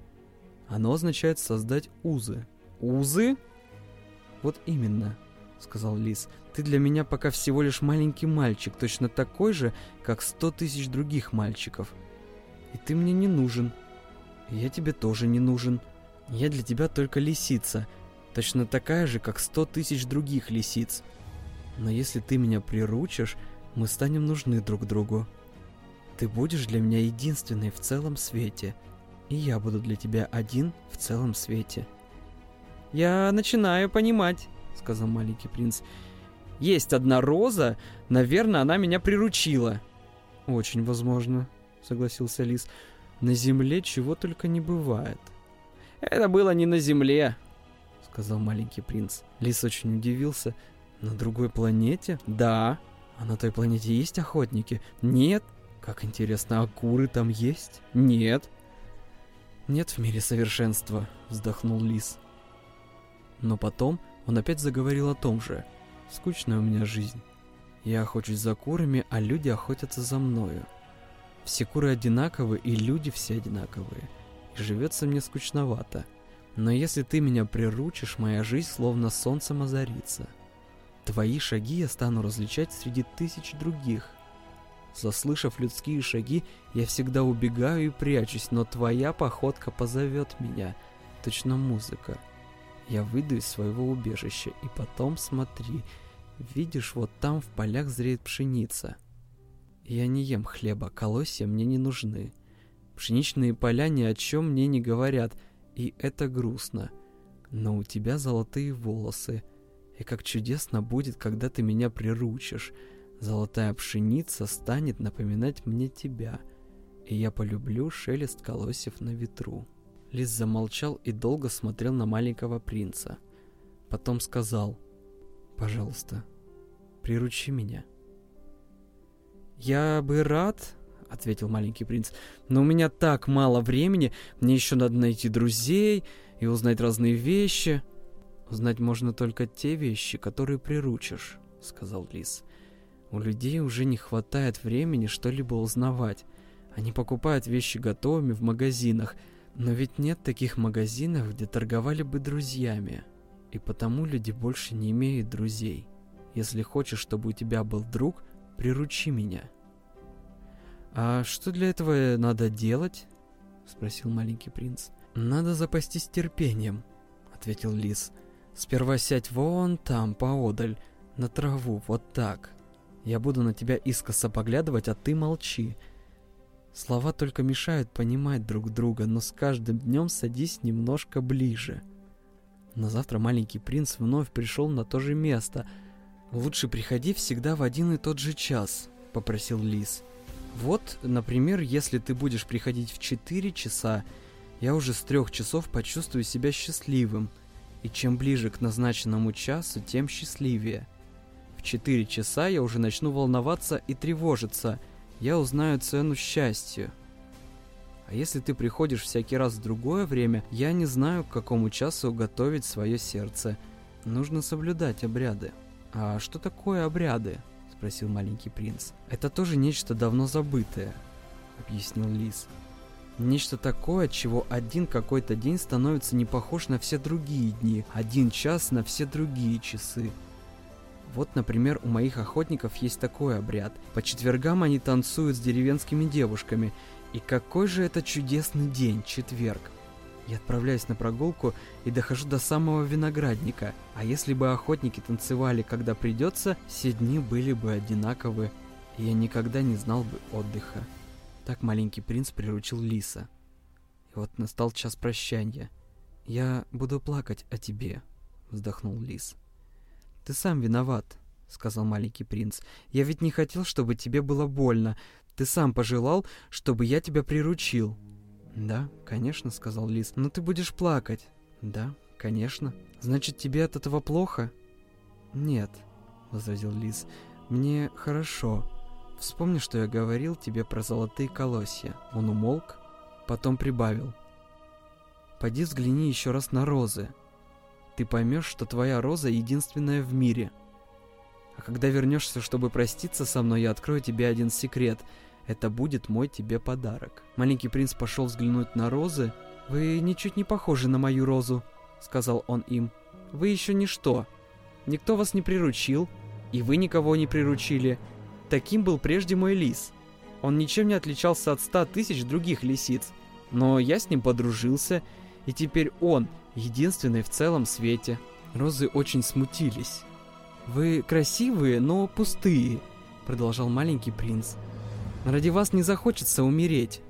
«Оно означает создать узы». «Узы?» «Вот именно», — сказал Лис. «Ты для меня пока всего лишь маленький мальчик, точно такой же, как сто тысяч других мальчиков. И ты мне не нужен. И я тебе тоже не нужен. Я для тебя только лисица, точно такая же, как сто тысяч других лисиц. Но если ты меня приручишь, мы станем нужны друг другу. Ты будешь для меня единственной в целом свете, и я буду для тебя один в целом свете. «Я начинаю понимать», — сказал маленький принц. «Есть одна роза, наверное, она меня приручила». «Очень возможно», — согласился лис. «На земле чего только не бывает». «Это было не на земле», — сказал маленький принц. Лис очень удивился, — на другой планете? Да. А на той планете есть охотники? Нет. Как интересно, а куры там есть? Нет. Нет в мире совершенства, вздохнул Лис. Но потом он опять заговорил о том же. Скучная у меня жизнь. Я охочусь за курами, а люди охотятся за мною. Все куры одинаковы, и люди все одинаковые. И живется мне скучновато. Но если ты меня приручишь, моя жизнь словно солнцем озарится. Твои шаги я стану различать среди тысяч других. Заслышав людские шаги, я всегда убегаю и прячусь, но твоя походка позовет меня, точно музыка. Я выйду из своего убежища, и потом смотри, видишь, вот там в полях зреет пшеница. Я не ем хлеба, колосья мне не нужны. Пшеничные поля ни о чем мне не говорят, и это грустно. Но у тебя золотые волосы — и как чудесно будет, когда ты меня приручишь. Золотая пшеница станет напоминать мне тебя, и я полюблю шелест колосьев на ветру». Лис замолчал и долго смотрел на маленького принца. Потом сказал, «Пожалуйста, приручи меня». «Я бы рад», — ответил маленький принц, «но у меня так мало времени, мне еще надо найти друзей и узнать разные вещи». «Знать можно только те вещи, которые приручишь», — сказал Лис. «У людей уже не хватает времени что-либо узнавать. Они покупают вещи готовыми в магазинах, но ведь нет таких магазинов, где торговали бы друзьями. И потому люди больше не имеют друзей. Если хочешь, чтобы у тебя был друг, приручи меня». «А что для этого надо делать?» — спросил маленький принц. «Надо запастись терпением», — ответил лис. Сперва сядь вон там, поодаль, на траву, вот так. Я буду на тебя искоса поглядывать, а ты молчи. Слова только мешают понимать друг друга, но с каждым днем садись немножко ближе. На завтра маленький принц вновь пришел на то же место. «Лучше приходи всегда в один и тот же час», — попросил лис. «Вот, например, если ты будешь приходить в 4 часа, я уже с трех часов почувствую себя счастливым — и чем ближе к назначенному часу, тем счастливее. В 4 часа я уже начну волноваться и тревожиться. Я узнаю цену счастью. А если ты приходишь всякий раз в другое время, я не знаю, к какому часу готовить свое сердце. Нужно соблюдать обряды. А что такое обряды? Спросил маленький принц. Это тоже нечто давно забытое, объяснил лис. Нечто такое, чего один какой-то день становится не похож на все другие дни, один час на все другие часы. Вот, например, у моих охотников есть такой обряд. По четвергам они танцуют с деревенскими девушками. И какой же это чудесный день, четверг. Я отправляюсь на прогулку и дохожу до самого виноградника. А если бы охотники танцевали, когда придется, все дни были бы одинаковы, и я никогда не знал бы отдыха. Так маленький принц приручил лиса. И вот настал час прощания. «Я буду плакать о тебе», — вздохнул лис. «Ты сам виноват», — сказал маленький принц. «Я ведь не хотел, чтобы тебе было больно. Ты сам пожелал, чтобы я тебя приручил». «Да, конечно», — сказал лис. «Но ты будешь плакать». «Да, конечно». «Значит, тебе от этого плохо?» «Нет», — возразил лис. «Мне хорошо. Вспомни, что я говорил тебе про золотые колосья». Он умолк, потом прибавил. «Пойди взгляни еще раз на розы. Ты поймешь, что твоя роза единственная в мире. А когда вернешься, чтобы проститься со мной, я открою тебе один секрет. Это будет мой тебе подарок». Маленький принц пошел взглянуть на розы. «Вы ничуть не похожи на мою розу», — сказал он им. «Вы еще ничто. Никто вас не приручил, и вы никого не приручили. Таким был прежде мой лис. Он ничем не отличался от ста тысяч других лисиц. Но я с ним подружился, и теперь он единственный в целом свете. Розы очень смутились. «Вы красивые, но пустые», — продолжал маленький принц. «Ради вас не захочется умереть».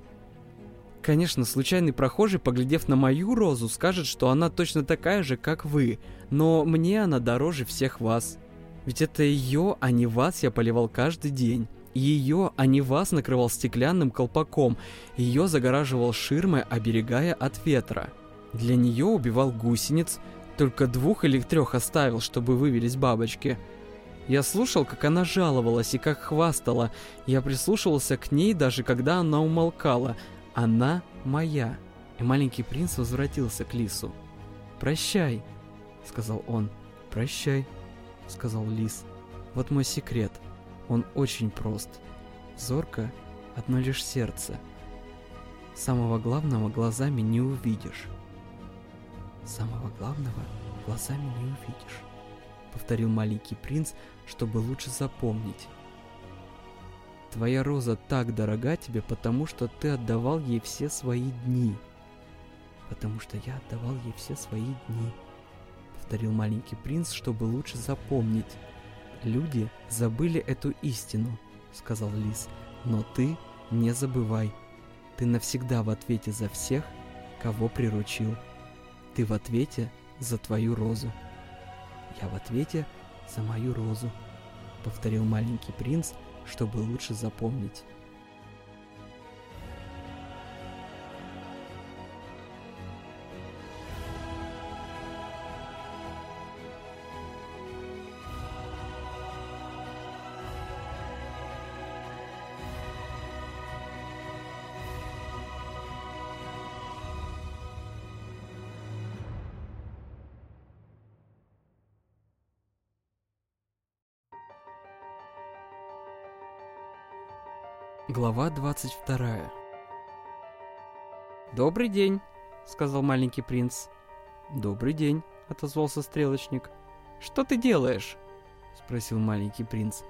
Конечно, случайный прохожий, поглядев на мою розу, скажет, что она точно такая же, как вы, но мне она дороже всех вас. Ведь это ее, а не вас я поливал каждый день. Ее, а не вас накрывал стеклянным колпаком. Ее загораживал ширмой, оберегая от ветра. Для нее убивал гусениц, только двух или трех оставил, чтобы вывелись бабочки. Я слушал, как она жаловалась и как хвастала. Я прислушивался к ней, даже когда она умолкала. Она моя. И маленький принц возвратился к лису. «Прощай», — сказал он. «Прощай», — сказал лис. «Вот мой секрет. Он очень прост. Зорко — одно лишь сердце. Самого главного глазами не увидишь». «Самого главного глазами не увидишь», — повторил маленький принц, чтобы лучше запомнить. «Твоя роза так дорога тебе, потому что ты отдавал ей все свои дни». «Потому что я отдавал ей все свои дни», — повторил маленький принц, чтобы лучше запомнить. «Люди забыли эту истину», — сказал лис, — «но ты не забывай. Ты навсегда в ответе за всех, кого приручил». Ты в ответе за твою розу. Я в ответе за мою розу, повторил маленький принц, чтобы лучше запомнить. Глава 22 «Добрый день», — сказал маленький принц. «Добрый день», — отозвался стрелочник. «Что ты делаешь?» — спросил маленький принц.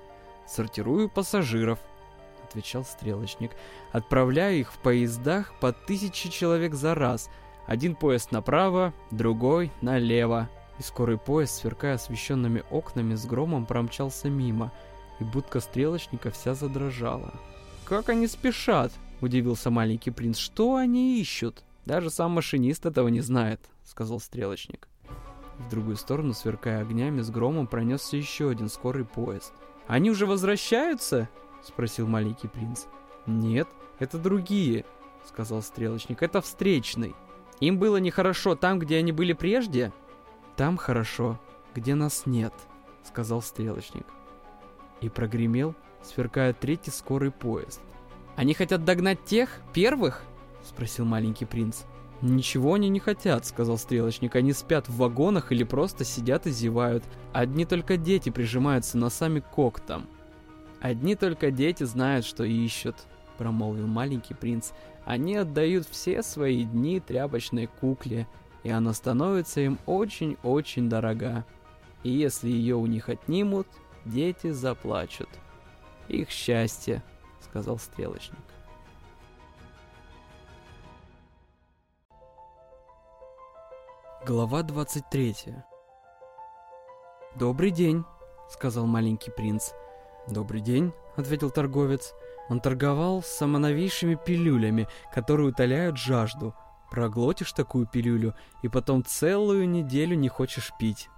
«Сортирую пассажиров», — отвечал стрелочник. «Отправляю их в поездах по тысяче человек за раз. Один поезд направо, другой налево». И скорый поезд, сверкая освещенными окнами, с громом промчался мимо, и будка стрелочника вся задрожала. «Как они спешат?» — удивился маленький принц. «Что они ищут?» «Даже сам машинист этого не знает», — сказал стрелочник. В другую сторону, сверкая огнями, с громом пронесся еще один скорый поезд. «Они уже возвращаются?» — спросил маленький принц. «Нет, это другие», — сказал стрелочник. «Это встречный. Им было нехорошо там, где они были прежде?» «Там хорошо, где нас нет», — сказал стрелочник. И прогремел сверкая третий скорый поезд. «Они хотят догнать тех, первых?» — спросил маленький принц. «Ничего они не хотят», — сказал стрелочник. «Они спят в вагонах или просто сидят и зевают. Одни только дети прижимаются носами к коктам». «Одни только дети знают, что ищут», — промолвил маленький принц. «Они отдают все свои дни тряпочной кукле, и она становится им очень-очень дорога. И если ее у них отнимут, дети заплачут. Их счастье», — сказал стрелочник. Глава 23 «Добрый день», — сказал маленький принц. «Добрый день», — ответил торговец. Он торговал самоновейшими пилюлями, которые утоляют жажду. Проглотишь такую пилюлю, и потом целую неделю не хочешь пить.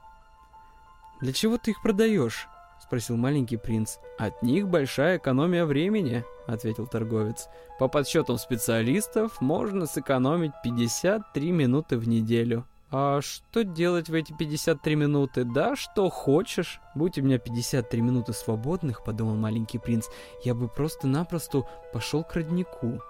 «Для чего ты их продаешь?» — спросил маленький принц. «От них большая экономия времени», — ответил торговец. «По подсчетам специалистов можно сэкономить 53 минуты в неделю». А что делать в эти 53 минуты? Да, что хочешь. Будь у меня 53 минуты свободных, подумал маленький принц, я бы просто-напросто пошел к роднику.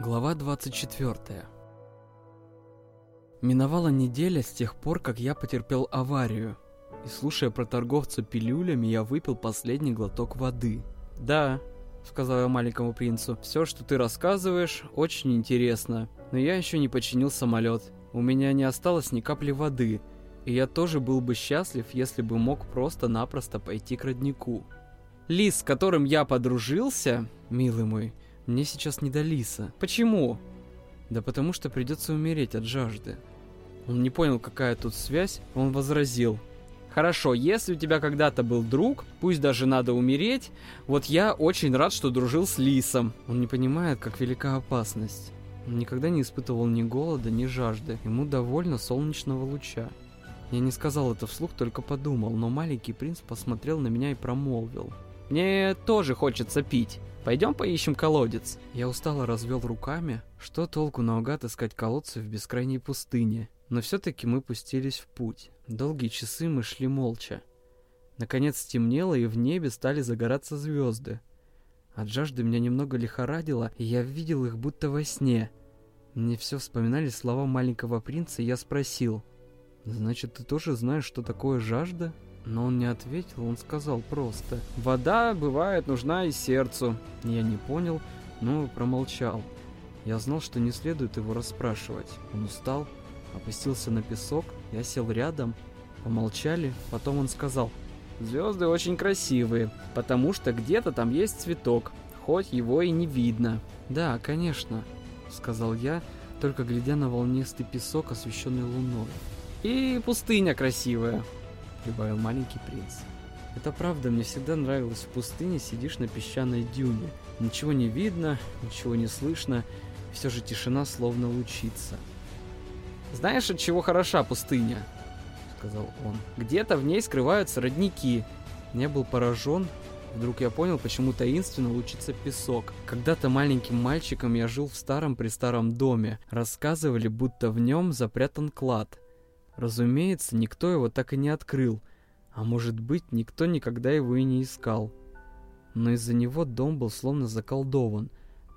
Глава 24 Миновала неделя с тех пор, как я потерпел аварию. И слушая про торговца пилюлями, я выпил последний глоток воды. «Да», — сказал я маленькому принцу, — «все, что ты рассказываешь, очень интересно. Но я еще не починил самолет. У меня не осталось ни капли воды. И я тоже был бы счастлив, если бы мог просто-напросто пойти к роднику. Лис, с которым я подружился, милый мой, мне сейчас не до лиса. Почему? Да потому что придется умереть от жажды. Он не понял, какая тут связь, он возразил. Хорошо, если у тебя когда-то был друг, пусть даже надо умереть, вот я очень рад, что дружил с Лисом. Он не понимает, как велика опасность. Он никогда не испытывал ни голода, ни жажды. Ему довольно солнечного луча. Я не сказал это вслух, только подумал, но маленький принц посмотрел на меня и промолвил. «Мне тоже хочется пить. Пойдем поищем колодец». Я устало развел руками. Что толку наугад искать колодцы в бескрайней пустыне? Но все-таки мы пустились в путь. Долгие часы мы шли молча. Наконец стемнело, и в небе стали загораться звезды. От жажды меня немного лихорадило, и я видел их будто во сне. Мне все вспоминали слова маленького принца, и я спросил, «Значит, ты тоже знаешь, что такое жажда?» Но он не ответил, он сказал просто, «Вода, бывает, нужна и сердцу». Я не понял, но промолчал. Я знал, что не следует его расспрашивать. Он устал, опустился на песок, я сел рядом, помолчали, потом он сказал, «Звезды очень красивые, потому что где-то там есть цветок, хоть его и не видно». «Да, конечно», — сказал я, только глядя на волнистый песок, освещенный луной. «И пустыня красивая», — прибавил маленький принц. Это правда, мне всегда нравилось в пустыне, сидишь на песчаной дюне. Ничего не видно, ничего не слышно, все же тишина словно лучится. «Знаешь, от чего хороша пустыня?» — сказал он. «Где-то в ней скрываются родники». Я был поражен. Вдруг я понял, почему таинственно лучится песок. Когда-то маленьким мальчиком я жил в старом-престаром доме. Рассказывали, будто в нем запрятан клад. Разумеется, никто его так и не открыл. А может быть, никто никогда его и не искал. Но из-за него дом был словно заколдован.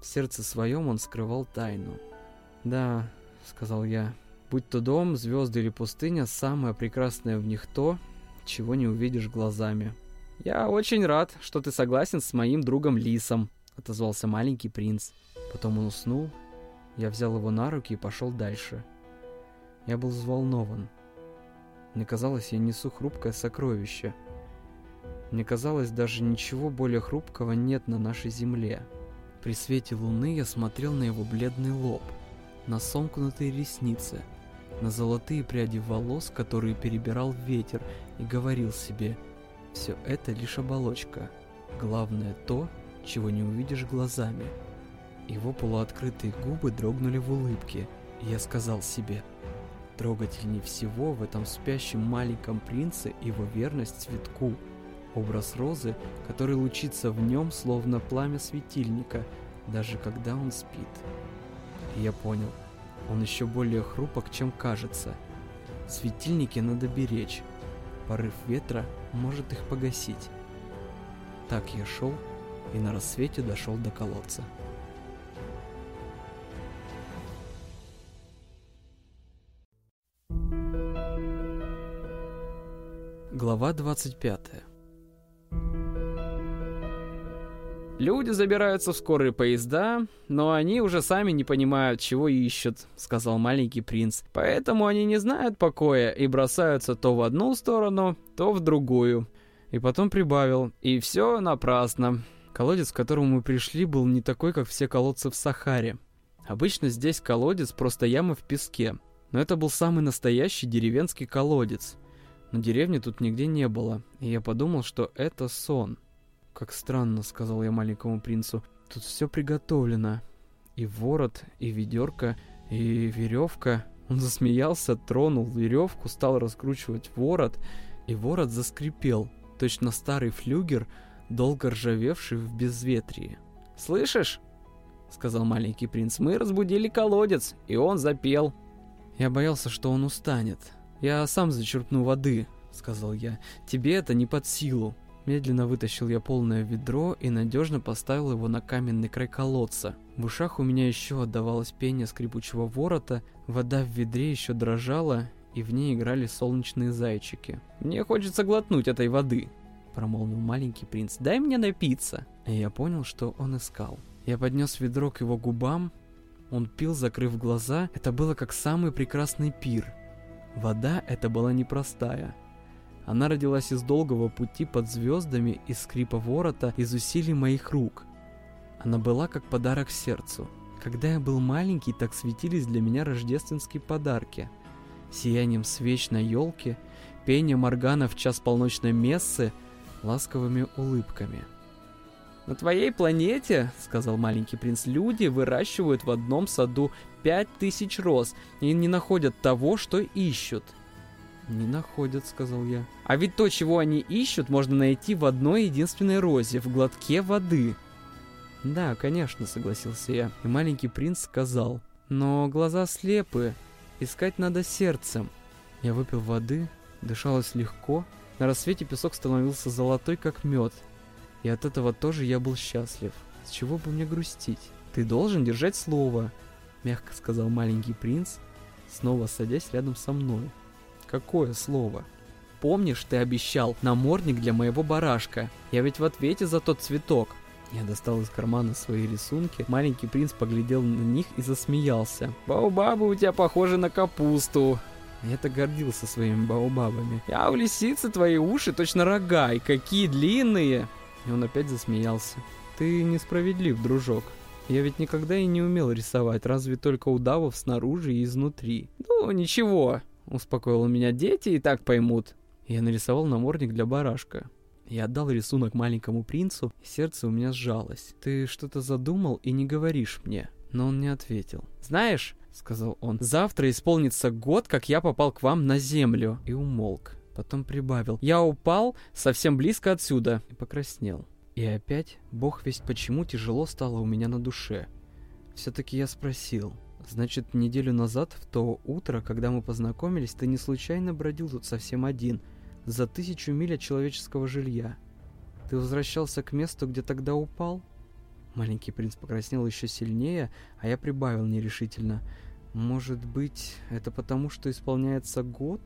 В сердце своем он скрывал тайну. «Да», — сказал я, Будь то дом, звезды или пустыня, самое прекрасное в них то, чего не увидишь глазами. «Я очень рад, что ты согласен с моим другом Лисом», — отозвался маленький принц. Потом он уснул, я взял его на руки и пошел дальше. Я был взволнован. Мне казалось, я несу хрупкое сокровище. Мне казалось, даже ничего более хрупкого нет на нашей земле. При свете луны я смотрел на его бледный лоб, на сомкнутые ресницы — на золотые пряди волос, которые перебирал ветер, и говорил себе, все это лишь оболочка, главное то, чего не увидишь глазами. Его полуоткрытые губы дрогнули в улыбке, и я сказал себе, трогательнее всего в этом спящем маленьком принце его верность цветку, образ розы, который лучится в нем, словно пламя светильника, даже когда он спит. И я понял, он еще более хрупок, чем кажется. Светильники надо беречь. Порыв ветра может их погасить. Так я шел и на рассвете дошел до колодца. Глава 25 Люди забираются в скорые поезда, но они уже сами не понимают, чего ищут, сказал маленький принц. Поэтому они не знают покоя и бросаются то в одну сторону, то в другую. И потом прибавил, и все напрасно. Колодец, к которому мы пришли, был не такой, как все колодцы в Сахаре. Обычно здесь колодец просто яма в песке. Но это был самый настоящий деревенский колодец. Но деревни тут нигде не было, и я подумал, что это сон. «Как странно», — сказал я маленькому принцу. «Тут все приготовлено. И ворот, и ведерко, и веревка». Он засмеялся, тронул веревку, стал раскручивать ворот, и ворот заскрипел, точно старый флюгер, долго ржавевший в безветрии. «Слышишь?» — сказал маленький принц. «Мы разбудили колодец, и он запел». Я боялся, что он устанет. «Я сам зачерпну воды», — сказал я. «Тебе это не под силу». Медленно вытащил я полное ведро и надежно поставил его на каменный край колодца. В ушах у меня еще отдавалось пение скрипучего ворота, вода в ведре еще дрожала, и в ней играли солнечные зайчики. «Мне хочется глотнуть этой воды», — промолвил маленький принц. «Дай мне напиться». И я понял, что он искал. Я поднес ведро к его губам, он пил, закрыв глаза. Это было как самый прекрасный пир. Вода это была непростая. Она родилась из долгого пути под звездами, из скрипа ворота, из усилий моих рук. Она была как подарок сердцу. Когда я был маленький, так светились для меня рождественские подарки. Сиянием свеч на елке, пением органа в час полночной мессы, ласковыми улыбками. «На твоей планете, — сказал маленький принц, — люди выращивают в одном саду пять тысяч роз и не находят того, что ищут». «Не находят», — сказал я. «А ведь то, чего они ищут, можно найти в одной единственной розе, в глотке воды». «Да, конечно», — согласился я. И маленький принц сказал. «Но глаза слепы. Искать надо сердцем». Я выпил воды, дышалось легко. На рассвете песок становился золотой, как мед. И от этого тоже я был счастлив. С чего бы мне грустить? Ты должен держать слово, мягко сказал маленький принц, снова садясь рядом со мной. Какое слово? Помнишь, ты обещал намордник для моего барашка? Я ведь в ответе за тот цветок. Я достал из кармана свои рисунки. Маленький принц поглядел на них и засмеялся. Баобабы у тебя похожи на капусту. Я так гордился своими баобабами. А у лисицы твои уши точно рога, и какие длинные. И он опять засмеялся. Ты несправедлив, дружок. Я ведь никогда и не умел рисовать, разве только удавов снаружи и изнутри. Ну, ничего, успокоил меня, дети и так поймут. Я нарисовал намордник для барашка. Я отдал рисунок маленькому принцу, и сердце у меня сжалось. Ты что-то задумал и не говоришь мне. Но он не ответил. Знаешь, сказал он, завтра исполнится год, как я попал к вам на землю. И умолк. Потом прибавил. Я упал совсем близко отсюда. И покраснел. И опять, бог весть почему, тяжело стало у меня на душе. Все-таки я спросил. Значит, неделю назад, в то утро, когда мы познакомились, ты не случайно бродил тут совсем один, за тысячу миль от человеческого жилья. Ты возвращался к месту, где тогда упал? Маленький принц покраснел еще сильнее, а я прибавил нерешительно. Может быть, это потому, что исполняется год?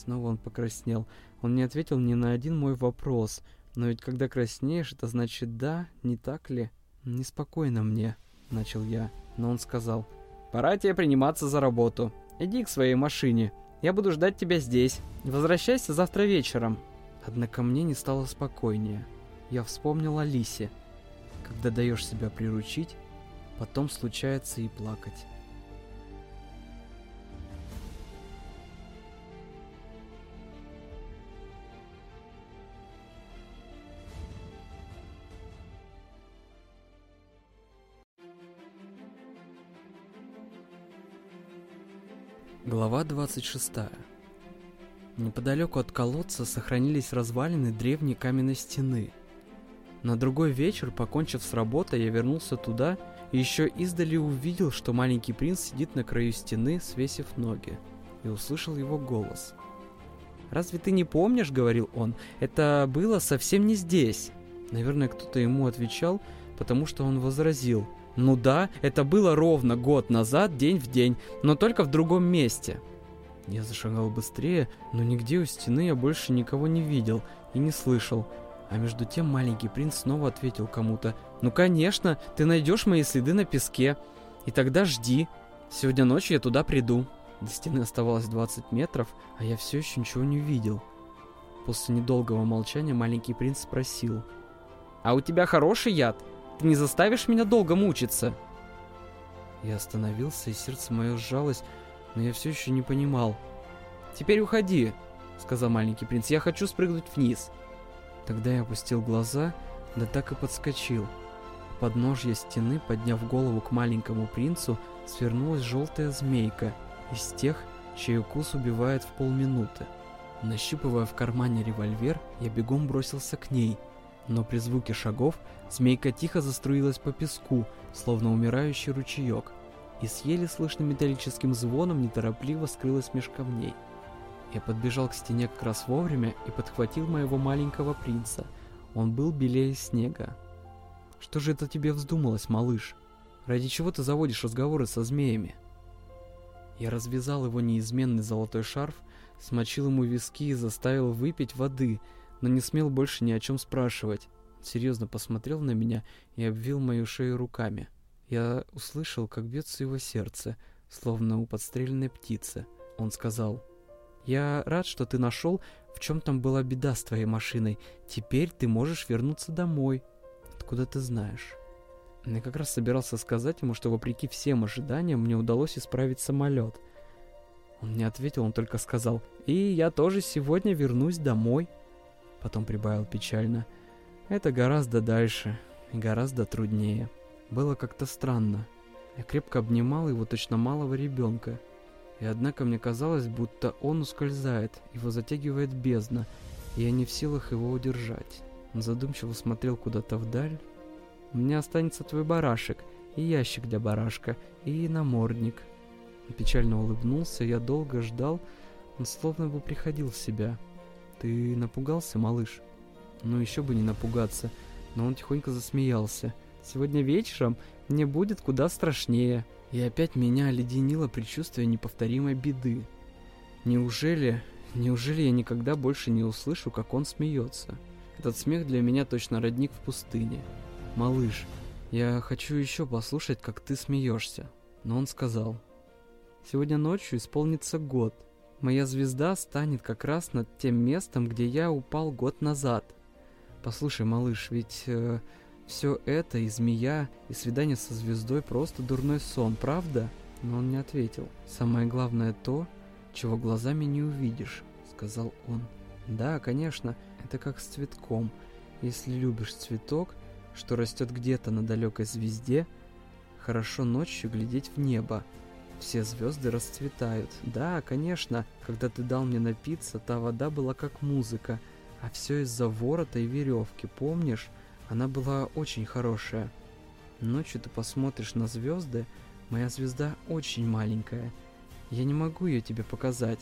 Снова он покраснел. Он не ответил ни на один мой вопрос. Но ведь когда краснеешь, это значит да, не так ли? Неспокойно мне, начал я. Но он сказал, Пора тебе приниматься за работу. Иди к своей машине. Я буду ждать тебя здесь. Возвращайся завтра вечером. Однако мне не стало спокойнее. Я вспомнил о Лисе. Когда даешь себя приручить, потом случается и плакать. Глава 26. Неподалеку от колодца сохранились развалины древней каменной стены. На другой вечер, покончив с работой, я вернулся туда и еще издали увидел, что маленький принц сидит на краю стены, свесив ноги, и услышал его голос. «Разве ты не помнишь, — говорил он, — это было совсем не здесь?» Наверное, кто-то ему отвечал, потому что он возразил. «Ну да, это было ровно год назад, день в день, но только в другом месте». Я зашагал быстрее, но нигде у стены я больше никого не видел и не слышал. А между тем маленький принц снова ответил кому-то. «Ну конечно, ты найдешь мои следы на песке. И тогда жди. Сегодня ночью я туда приду». До стены оставалось 20 метров, а я все еще ничего не видел. После недолгого молчания маленький принц спросил. «А у тебя хороший яд? Ты не заставишь меня долго мучиться?» Я остановился, и сердце мое сжалось, но я все еще не понимал. «Теперь уходи», — сказал маленький принц, — «я хочу спрыгнуть вниз». Тогда я опустил глаза, да так и подскочил. У подножья стены, подняв голову к маленькому принцу, свернулась желтая змейка — из тех, чей укус убивает в полминуты. Нащупывая в кармане револьвер, я бегом бросился к ней, но при звуке шагов змейка тихо заструилась по песку, словно умирающий ручеек, и с еле слышным металлическим звоном неторопливо скрылась меж камней. Я подбежал к стене как раз вовремя и подхватил моего маленького принца. Он был белее снега. «Что же это тебе вздумалось, малыш? Ради чего ты заводишь разговоры со змеями?» Я развязал его неизменный золотой шарф, смочил ему виски и заставил выпить воды, но не смел больше ни о чем спрашивать. серьезно посмотрел на меня и обвил мою шею руками. Я услышал, как бьется его сердце, словно у подстреленной птицы. Он сказал, «Я рад, что ты нашел, в чем там была беда с твоей машиной. Теперь ты можешь вернуться домой. Откуда ты знаешь?» Я как раз собирался сказать ему, что вопреки всем ожиданиям мне удалось исправить самолет. Он не ответил, он только сказал, «И я тоже сегодня вернусь домой». Потом прибавил печально, «Это гораздо дальше и гораздо труднее». Было как-то странно. Я крепко обнимал его точно малого ребенка. И однако мне казалось, будто он ускользает, его затягивает бездна, и я не в силах его удержать. Он задумчиво смотрел куда-то вдаль, у меня останется твой барашек, и ящик для барашка, и намордник. Он печально улыбнулся, я долго ждал, он словно бы приходил в себя. Ты напугался, малыш? Ну, еще бы не напугаться. Но он тихонько засмеялся. Сегодня вечером мне будет куда страшнее. И опять меня оледенило предчувствие неповторимой беды. Неужели, неужели я никогда больше не услышу, как он смеется? Этот смех для меня точно родник в пустыне. «Малыш, я хочу еще послушать, как ты смеешься». Но он сказал, «Сегодня ночью исполнится год. Моя звезда станет как раз над тем местом, где я упал год назад. Послушай, малыш, ведь э, все это и змея, и свидание со звездой просто дурной сон, правда?» Но он не ответил. «Самое главное то, чего глазами не увидишь», — сказал он. «Да, конечно, это как с цветком. Если любишь цветок, что растет где-то на далекой звезде, хорошо ночью глядеть в небо. Все звезды расцветают. Да, конечно, когда ты дал мне напиться, та вода была как музыка, а все из-за ворота и веревки, помнишь? Она была очень хорошая. Ночью ты посмотришь на звезды, моя звезда очень маленькая. Я не могу ее тебе показать.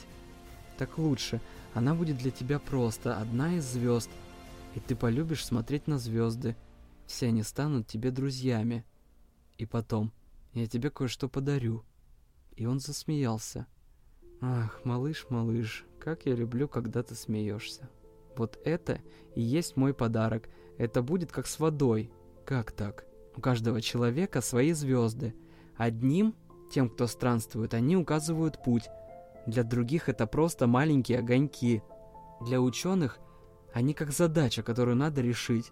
Так лучше, она будет для тебя просто одна из звезд, и ты полюбишь смотреть на звезды, все они станут тебе друзьями. И потом, я тебе кое-что подарю. И он засмеялся. Ах, малыш, малыш, как я люблю, когда ты смеешься. Вот это и есть мой подарок. Это будет как с водой. Как так? У каждого человека свои звезды. Одним, тем, кто странствует, они указывают путь. Для других это просто маленькие огоньки. Для ученых они как задача, которую надо решить.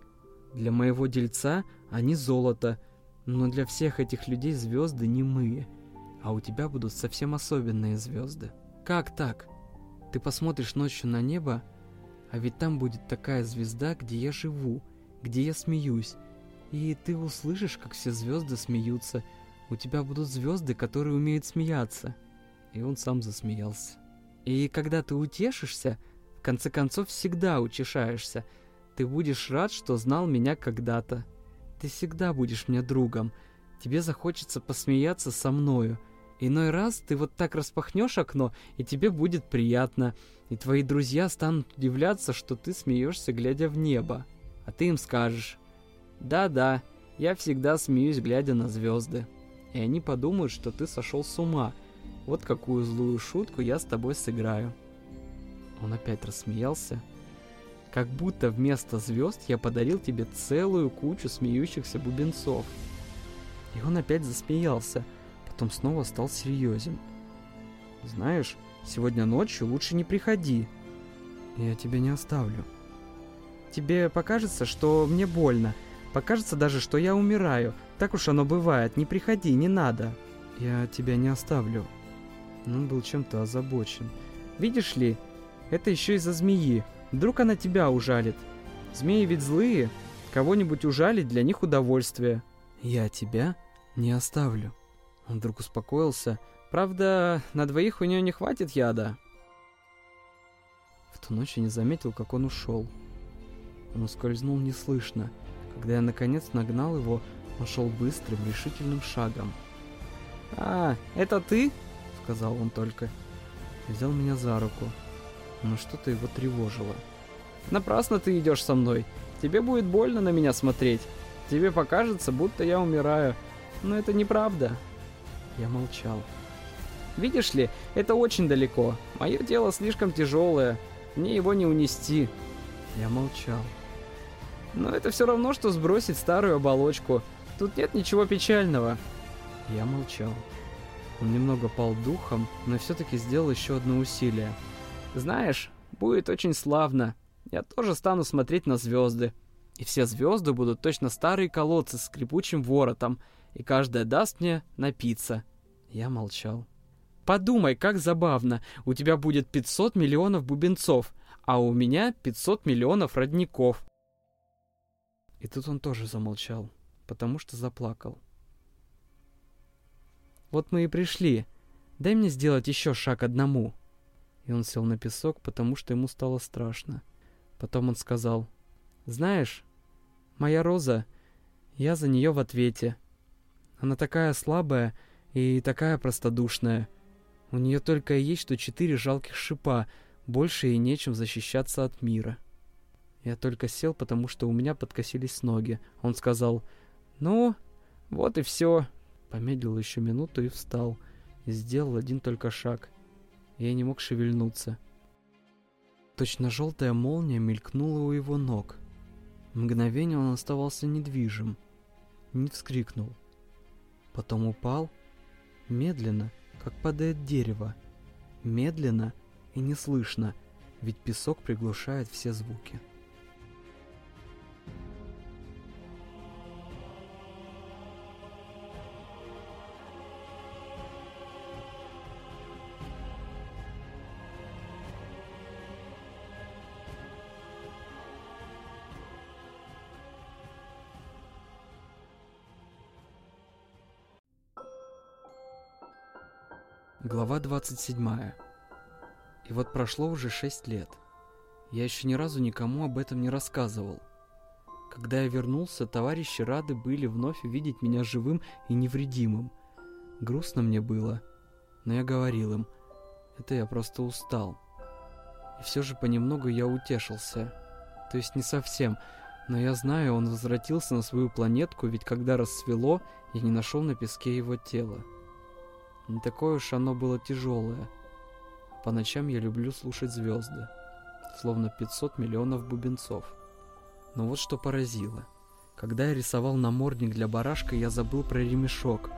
Для моего дельца они золото, но для всех этих людей звезды не мы. А у тебя будут совсем особенные звезды. Как так? Ты посмотришь ночью на небо, а ведь там будет такая звезда, где я живу, где я смеюсь. И ты услышишь, как все звезды смеются. У тебя будут звезды, которые умеют смеяться. И он сам засмеялся. И когда ты утешишься, в конце концов всегда утешаешься – ты будешь рад, что знал меня когда-то. Ты всегда будешь мне другом. Тебе захочется посмеяться со мною. Иной раз ты вот так распахнешь окно, и тебе будет приятно, и твои друзья станут удивляться, что ты смеешься, глядя в небо. А ты им скажешь, «Да-да, я всегда смеюсь, глядя на звезды». И они подумают, что ты сошел с ума. Вот какую злую шутку я с тобой сыграю. Он опять рассмеялся. Как будто вместо звезд я подарил тебе целую кучу смеющихся бубенцов. И он опять засмеялся, потом снова стал серьезен. Знаешь, сегодня ночью лучше не приходи. Я тебя не оставлю. Тебе покажется, что мне больно. Покажется даже, что я умираю. Так уж оно бывает. Не приходи, не надо. Я тебя не оставлю. Он был чем-то озабочен. Видишь ли, это еще из-за змеи. Вдруг она тебя ужалит. Змеи ведь злые. Кого-нибудь ужалить для них удовольствие. Я тебя не оставлю. Он вдруг успокоился. Правда, на двоих у нее не хватит яда. В ту ночь я не заметил, как он ушел. Он ускользнул неслышно. Когда я наконец нагнал его, он шел быстрым, решительным шагом. «А, это ты?» — сказал он только. Взял меня за руку, но что-то его тревожило. «Напрасно ты идешь со мной. Тебе будет больно на меня смотреть. Тебе покажется, будто я умираю. Но это неправда». Я молчал. «Видишь ли, это очень далеко. Мое тело слишком тяжелое. Мне его не унести». Я молчал. Но это все равно, что сбросить старую оболочку. Тут нет ничего печального. Я молчал. Он немного пал духом, но все-таки сделал еще одно усилие. Знаешь, будет очень славно. Я тоже стану смотреть на звезды. И все звезды будут точно старые колодцы с скрипучим воротом, и каждая даст мне напиться. Я молчал. Подумай, как забавно. У тебя будет 500 миллионов бубенцов, а у меня 500 миллионов родников. И тут он тоже замолчал, потому что заплакал. «Вот мы и пришли. Дай мне сделать еще шаг одному». И он сел на песок, потому что ему стало страшно. Потом он сказал, «Знаешь, моя Роза, я за нее в ответе. Она такая слабая и такая простодушная. У нее только и есть что четыре жалких шипа, больше ей нечем защищаться от мира». Я только сел, потому что у меня подкосились ноги. Он сказал, «Ну, вот и все». Помедлил еще минуту и встал. И сделал один только шаг. Я не мог шевельнуться. Точно желтая молния мелькнула у его ног. Мгновение он оставался недвижим. Не вскрикнул. Потом упал. Медленно, как падает дерево. Медленно и неслышно, ведь песок приглушает все звуки. Глава 27. И вот прошло уже 6 лет. Я еще ни разу никому об этом не рассказывал. Когда я вернулся, товарищи рады были вновь увидеть меня живым и невредимым. Грустно мне было, но я говорил им, это я просто устал. И все же понемногу я утешился. То есть не совсем, но я знаю, он возвратился на свою планетку, ведь когда рассвело, я не нашел на песке его тело. Не такое уж оно было тяжелое. По ночам я люблю слушать звезды, словно 500 миллионов бубенцов. Но вот что поразило. Когда я рисовал намордник для барашка, я забыл про ремешок.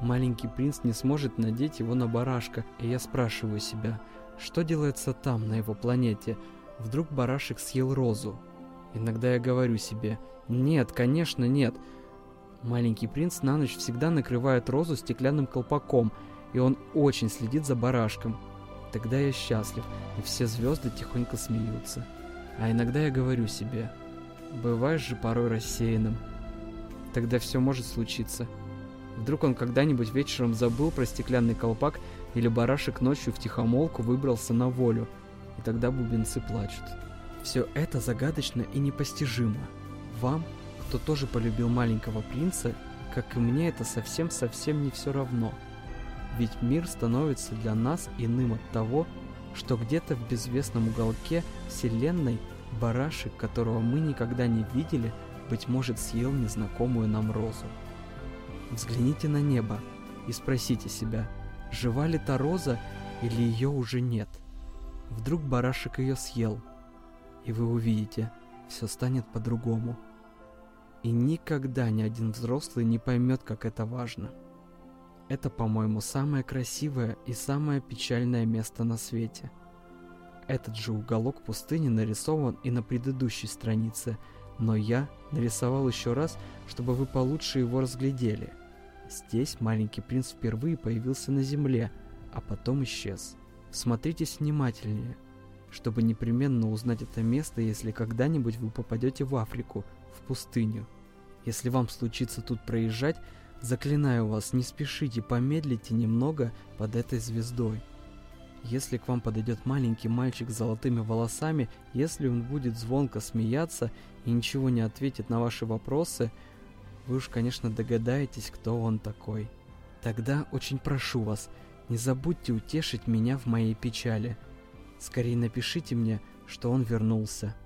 Маленький принц не сможет надеть его на барашка, и я спрашиваю себя, что делается там, на его планете? Вдруг барашек съел розу? Иногда я говорю себе, нет, конечно, нет. Маленький принц на ночь всегда накрывает розу стеклянным колпаком – и он очень следит за барашком. Тогда я счастлив, и все звезды тихонько смеются. А иногда я говорю себе, бываешь же порой рассеянным. Тогда все может случиться. Вдруг он когда-нибудь вечером забыл про стеклянный колпак, или барашек ночью в тихомолку выбрался на волю, и тогда бубенцы плачут. Все это загадочно и непостижимо. Вам, кто тоже полюбил маленького принца, как и мне, это совсем-совсем не все равно – Ведь мир становится для нас иным от того, что где-то в безвестном уголке Вселенной барашек, которого мы никогда не видели, быть может, съел незнакомую нам розу. Взгляните на небо и спросите себя, жива ли та роза или ее уже нет. Вдруг барашек ее съел, и вы увидите, все станет по-другому. И никогда ни один взрослый не поймет, как это важно. Это, по-моему, самое красивое и самое печальное место на свете. Этот же уголок пустыни нарисован и на предыдущей странице, но я нарисовал еще раз, чтобы вы получше его разглядели. Здесь маленький принц впервые появился на земле, а потом исчез. Смотритесь внимательнее, чтобы непременно узнать это место, если когда-нибудь вы попадете в Африку, в пустыню. Если вам случится тут проезжать, Заклинаю вас, не спешите, помедлите немного под этой звездой. Если к вам подойдет маленький мальчик с золотыми волосами, если он будет звонко смеяться и ничего не ответит на ваши вопросы, вы уж, конечно, догадаетесь, кто он такой. Тогда очень прошу вас, не забудьте утешить меня в моей печали. Скорее напишите мне, что он вернулся.